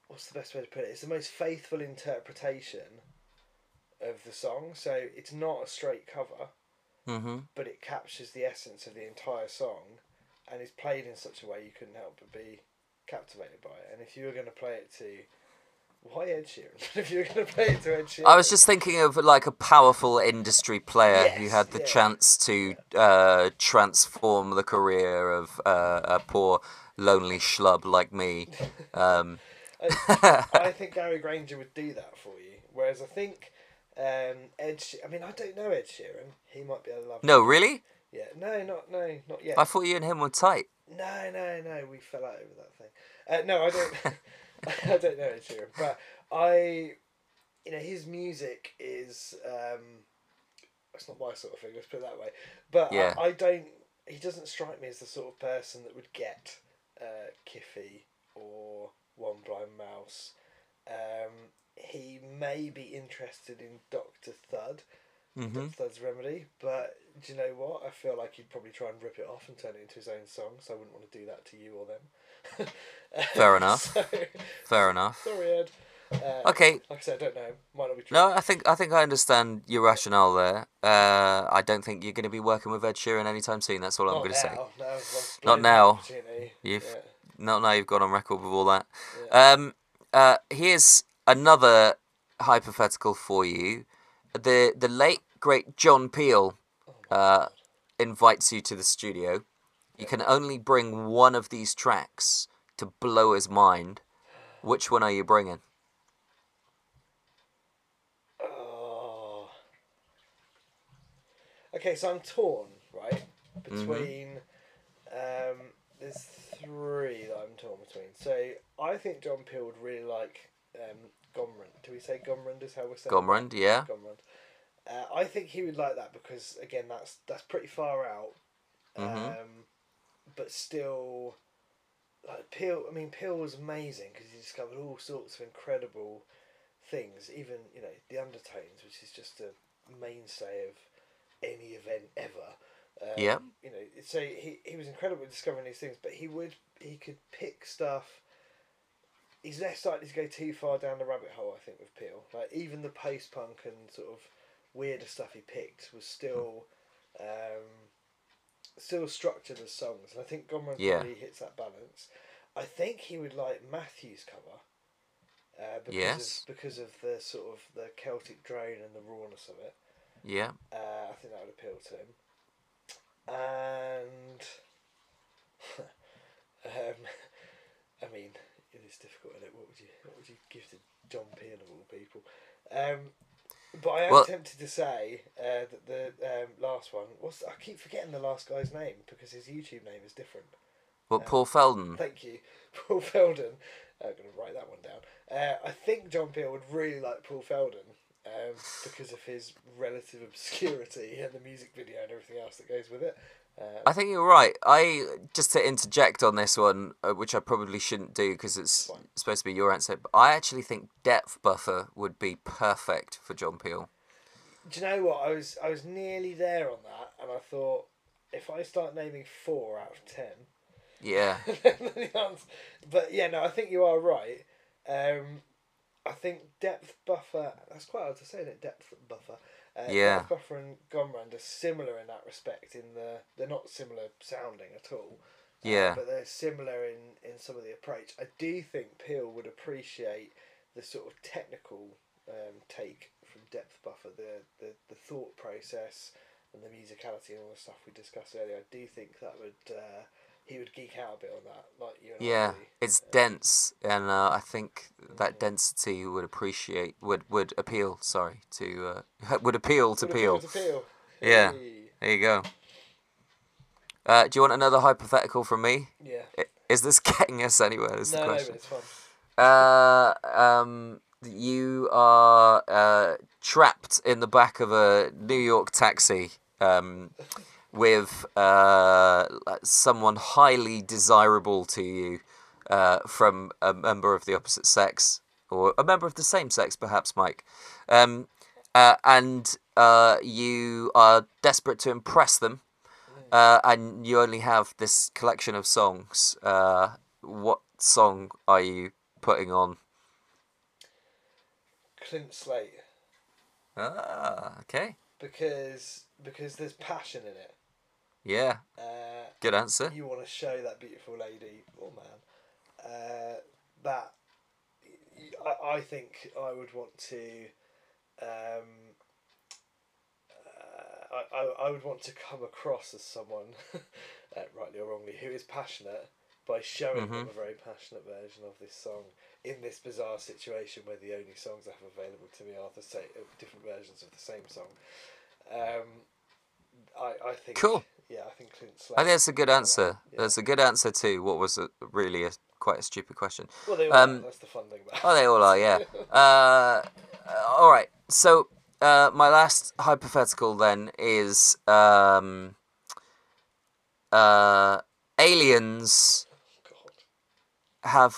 [SPEAKER 1] what's the best way to put it? It's the most faithful interpretation of the song. So it's not a straight cover,
[SPEAKER 2] Mm-hmm.
[SPEAKER 1] but it captures the essence of the entire song, and is played in such a way you couldn't help but be captivated by it. And if you were going to play it to Why Ed Sheeran? *laughs* if you're going to play it to Ed Sheeran.
[SPEAKER 2] I was just thinking of like a powerful industry player who had the
[SPEAKER 1] yeah.
[SPEAKER 2] chance to uh, transform the career of uh, a poor lonely schlub like me. *laughs* Um,
[SPEAKER 1] I, *laughs* I think Gary Granger would do that for you. Whereas I think um, Ed. She- I mean, I don't know Ed Sheeran. He might be a love.
[SPEAKER 2] no, really?
[SPEAKER 1] Yeah. No, not no, not yet.
[SPEAKER 2] I thought you and him were tight.
[SPEAKER 1] No, no, no. We fell out over that thing. Uh, no, I don't. *laughs* I don't know Ed Sheeran, but I, you know, his music is. Um, it's not my sort of thing. Let's put it that way. But
[SPEAKER 2] Yeah.
[SPEAKER 1] I, I don't. He doesn't strike me as the sort of person that would get uh, Kiffy or One Blind Mouse. Um, he may be interested in Doctor Thud.
[SPEAKER 2] hmm
[SPEAKER 1] Dr. Thud's Remedy, but do you know what? I feel like he'd probably try and rip it off and turn it into his own song, so I wouldn't want to do that to you or them.
[SPEAKER 2] Fair enough. *laughs*
[SPEAKER 1] So,
[SPEAKER 2] Fair enough.
[SPEAKER 1] sorry, Ed. Uh,
[SPEAKER 2] Okay.
[SPEAKER 1] Like I said, I don't know. Might not be true.
[SPEAKER 2] No, I think I think I understand your rationale there. Uh, I don't think you're going to be working with Ed Sheeran anytime soon. That's all I'm going to say.
[SPEAKER 1] No,
[SPEAKER 2] Not now. You've-
[SPEAKER 1] Yeah.
[SPEAKER 2] Not now you've gone on record with all that.
[SPEAKER 1] Yeah.
[SPEAKER 2] Um, uh, here's another hypothetical for you. The the late great John Peel
[SPEAKER 1] Oh
[SPEAKER 2] uh, invites you to the studio. You can only bring one of these tracks to blow his mind. Which one are you bringing?
[SPEAKER 1] Oh. Okay, so I'm torn, right?
[SPEAKER 2] Mm-hmm.
[SPEAKER 1] Between um, there's three that I'm torn between. So I think John Peel would really like um, Gomrand. Do we say Gomrand is how we're saying? it?
[SPEAKER 2] Gomrand, yeah.
[SPEAKER 1] Gomrand. Uh, I think he would like that because again, that's that's pretty far out,
[SPEAKER 2] Mhm.
[SPEAKER 1] um, but still, like Peel. I mean, Peel was amazing because he discovered all sorts of incredible things. Even you know the undertones, which is just a mainstay of any event ever. Um,
[SPEAKER 2] Yep.
[SPEAKER 1] You know, so he he was incredible at discovering these things, but he would he could pick stuff. He's less likely to go too far down the rabbit hole, I think, with Peel. Like even the post punk and sort of weirder stuff he picked was still um, still structured as songs, and I think Gomrand
[SPEAKER 2] Yeah.
[SPEAKER 1] really hits that balance. I think he would like Matthew's cover. Uh, because
[SPEAKER 2] Yes.
[SPEAKER 1] of, because of the sort of the Celtic drone and the rawness of it.
[SPEAKER 2] Yeah.
[SPEAKER 1] Uh, I think that would appeal to him. And *laughs* um, I mean, it is difficult, isn't it? What would you what would you give to John Peel of all people? Um, but I am
[SPEAKER 2] Well-
[SPEAKER 1] tempted to say uh, that the um, last one. was. I keep forgetting the last guy's name because his YouTube name is different.
[SPEAKER 2] What, Paul Felden?
[SPEAKER 1] Thank you, *laughs* Paul Felden. I'm going to write that one down. Uh, I think John Peel would really like Paul Felden um, because of his relative obscurity and the music video and everything else that goes with it. Uh,
[SPEAKER 2] I think you're right. I just to interject on this one, uh, which I probably shouldn't do because it's
[SPEAKER 1] Fine.
[SPEAKER 2] supposed to be your answer. But I actually think Depth Buffer would be perfect for John Peel.
[SPEAKER 1] do you know what? I was I was nearly there on that, and I thought if I start naming four out of ten,
[SPEAKER 2] Yeah. *laughs*
[SPEAKER 1] but yeah, no, I think you are right. Um, I think depth buffer. That's quite hard to say, that depth buffer. Uh,
[SPEAKER 2] Yeah.
[SPEAKER 1] Depth buffer and Gomrand are similar in that respect. In the they're not similar sounding at all. uh,
[SPEAKER 2] Yeah.
[SPEAKER 1] but they're similar in in some of the approach. I do think Peel would appreciate the sort of technical um, take from depth buffer, the, the the thought process and the musicality and all the stuff we discussed earlier. I do think that would uh, he would geek out a bit on that, like you
[SPEAKER 2] Yeah, it's dense, and uh, I think that density would appreciate would would appeal. Sorry, to uh, *laughs* would appeal to
[SPEAKER 1] Would
[SPEAKER 2] Peel.
[SPEAKER 1] appeal to Peel.
[SPEAKER 2] Yeah.
[SPEAKER 1] Hey.
[SPEAKER 2] There you go. Uh, do you want another hypothetical from me?
[SPEAKER 1] Yeah.
[SPEAKER 2] Is this *laughs* getting us anywhere? Is the
[SPEAKER 1] No, no, but
[SPEAKER 2] question.
[SPEAKER 1] it's fun.
[SPEAKER 2] Uh, um, you are uh, trapped in the back of a New York taxi um, with uh, someone highly desirable to you uh, from a member of the opposite sex or a member of the same sex, perhaps, Mike. Um, uh, and uh, you are desperate to impress them, uh, and you only have this collection of songs. Uh, what song are you putting on?
[SPEAKER 1] Clint Slate
[SPEAKER 2] Ah, okay.
[SPEAKER 1] because because there's passion in it.
[SPEAKER 2] Yeah,
[SPEAKER 1] Uh,
[SPEAKER 2] good answer.
[SPEAKER 1] you want to show that beautiful lady or man uh, that I, I think I would want to. Um, uh, I, I, I would want to come across as someone, *laughs* uh, rightly or wrongly, who is passionate by showing them
[SPEAKER 2] Mhm.
[SPEAKER 1] a very passionate version of this song in this bizarre situation where the only songs I have available to me are the same, different versions of the same song. Um, I, I think.
[SPEAKER 2] Cool.
[SPEAKER 1] Yeah, I think Clint
[SPEAKER 2] I think that's a good answer.
[SPEAKER 1] Yeah.
[SPEAKER 2] That's a good answer to what was a, really a quite a stupid question.
[SPEAKER 1] Well, they all
[SPEAKER 2] Um,
[SPEAKER 1] are, that's the fun thing about.
[SPEAKER 2] Oh, they all are, yeah. *laughs* Uh, all right. So uh, my last hypothetical then is um, uh, aliens
[SPEAKER 1] God.
[SPEAKER 2] have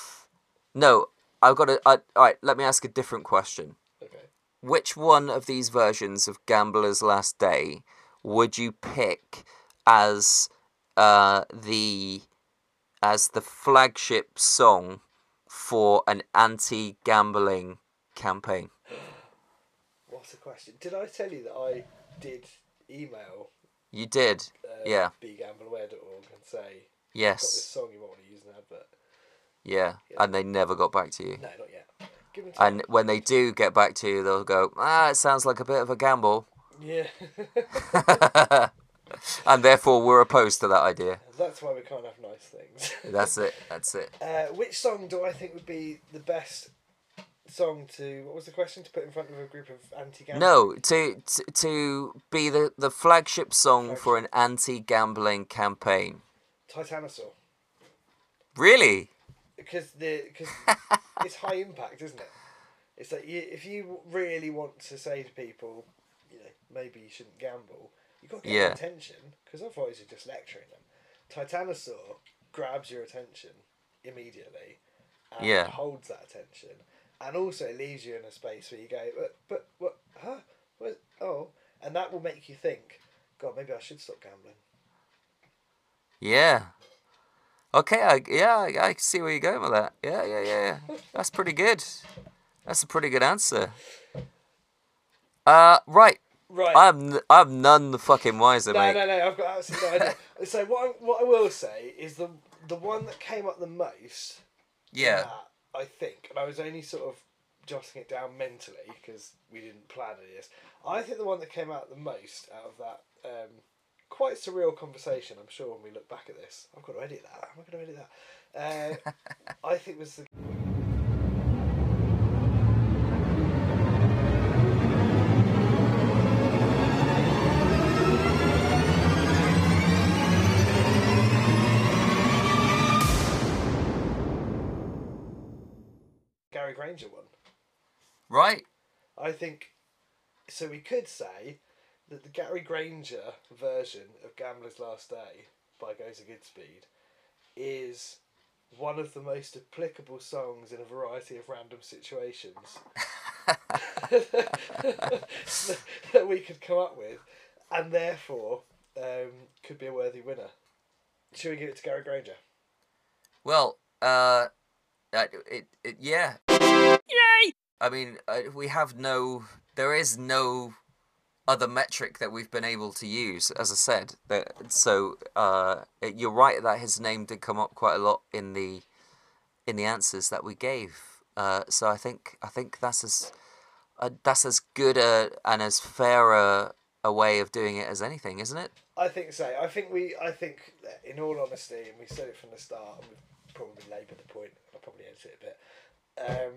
[SPEAKER 2] no. I've got to. I, all right. Let me ask a different question.
[SPEAKER 1] Okay.
[SPEAKER 2] Which one of these versions of Gambler's Last Day would you pick as uh, the as the flagship song for an anti-gambling campaign?
[SPEAKER 1] What's the question? Did I tell you that I did email
[SPEAKER 2] You did,
[SPEAKER 1] uh,
[SPEAKER 2] Yeah.
[SPEAKER 1] begambleaware.org and say, got this
[SPEAKER 2] yes,
[SPEAKER 1] song you might want to use in an advert?
[SPEAKER 2] yeah,
[SPEAKER 1] Yeah.
[SPEAKER 2] and they never got back to you.
[SPEAKER 1] No, not yet. Give them time.
[SPEAKER 2] And when they do get back to you, they'll go, "Ah, it sounds like a bit of a gamble,"
[SPEAKER 1] Yeah. *laughs* *laughs*
[SPEAKER 2] and therefore we're opposed to that idea.
[SPEAKER 1] That's why we can't have nice things. *laughs*
[SPEAKER 2] That's it. That's it.
[SPEAKER 1] Uh, which song do I think would be the best song to. What was the question? To put in front of a group of anti-gambling?
[SPEAKER 2] No, to to, to be the, the flagship song for an anti-gambling campaign.
[SPEAKER 1] Titanosaur.
[SPEAKER 2] Really?
[SPEAKER 1] Because the because *laughs* it's high impact, isn't it? It's like you, if you really want to say to people, you know, maybe you shouldn't gamble, you got to get
[SPEAKER 2] Yeah.
[SPEAKER 1] attention because otherwise you're just lecturing them. Titanosaur grabs your attention immediately and
[SPEAKER 2] Yeah.
[SPEAKER 1] holds that attention, and also leaves you in a space where you go, but but what? Huh? What? Oh, and that will make you think, God, maybe I should stop gambling.
[SPEAKER 2] Yeah. Okay, I, yeah, I, I see where you're going with that. Yeah, yeah, yeah, yeah. That's pretty good. That's a pretty good answer. Uh, right.
[SPEAKER 1] Right.
[SPEAKER 2] I'm I'm none the fucking wiser,
[SPEAKER 1] No,
[SPEAKER 2] mate.
[SPEAKER 1] no, no. No. I've got absolutely no idea. *laughs* so what I, what I will say is the the one that came up the most.
[SPEAKER 2] Yeah.
[SPEAKER 1] that, I think, and I was only sort of jotting it down mentally because we didn't plan any of this. I think the one that came out the most out of that um, quite surreal conversation. I'm sure when we look back at this, I've got to edit that. I'm going to edit that? Uh, *laughs* I think was the. Granger one.
[SPEAKER 2] Right.
[SPEAKER 1] I think so. We could say that the Gary Granger version of Gambler's Last Day by Gozer Goodspeed is one of the most applicable songs in a variety of random situations *laughs* that we could come up with, and therefore um, could be a worthy winner. Should we give it to Gary Granger?
[SPEAKER 2] Well, uh, it, it, yeah. Yay! I mean, uh, we have no, there is no other metric that we've been able to use, as I said. That so, uh, you're right that his name did come up quite a lot in the, in the answers that we gave. Uh, so I think I think that's as, uh, that's as good a and as fair a, a way of doing it as anything, isn't it?
[SPEAKER 1] I think so. I think we. I think, in all honesty, and we said it from the start, and we've probably laboured the point. I'll probably edit it a bit. Um,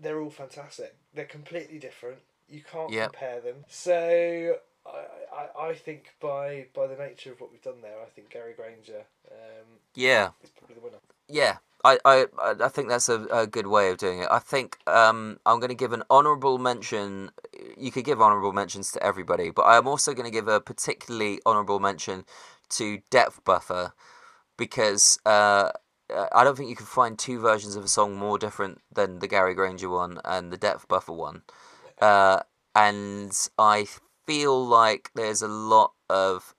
[SPEAKER 1] they're all fantastic. They're completely different. You can't
[SPEAKER 2] Yep.
[SPEAKER 1] compare them. So I, I, I think by by the nature of what we've done there, I think Gary Granger um,
[SPEAKER 2] Yeah.
[SPEAKER 1] is probably the winner.
[SPEAKER 2] Yeah, I, I, I think that's a, a good way of doing it. I think um, I'm going to give an honourable mention. You could give honourable mentions to everybody, but I'm also going to give a particularly honourable mention to Depth Buffer because uh, I don't think you can find two versions of a song more different than the Gary Granger one and the Depth Buffer one. Uh, and I feel like there's a lot of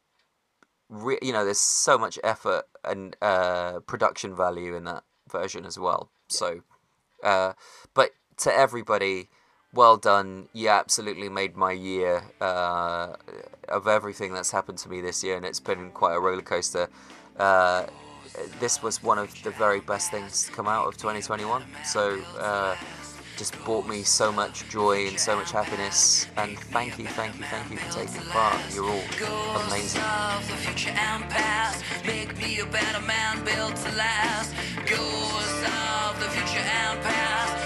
[SPEAKER 2] re- you know, there's so much effort and uh, production value in that version as well. So, uh, but to everybody, well done. You absolutely made my year uh, of everything that's happened to me this year, and it's been quite a roller coaster. This was one of the very best things to come out of 2021. So, uh, just brought me so much joy and so much happiness. And thank you, thank you, thank you for taking part. You're all amazing.
[SPEAKER 3] Past, make me a better man built to last. The future and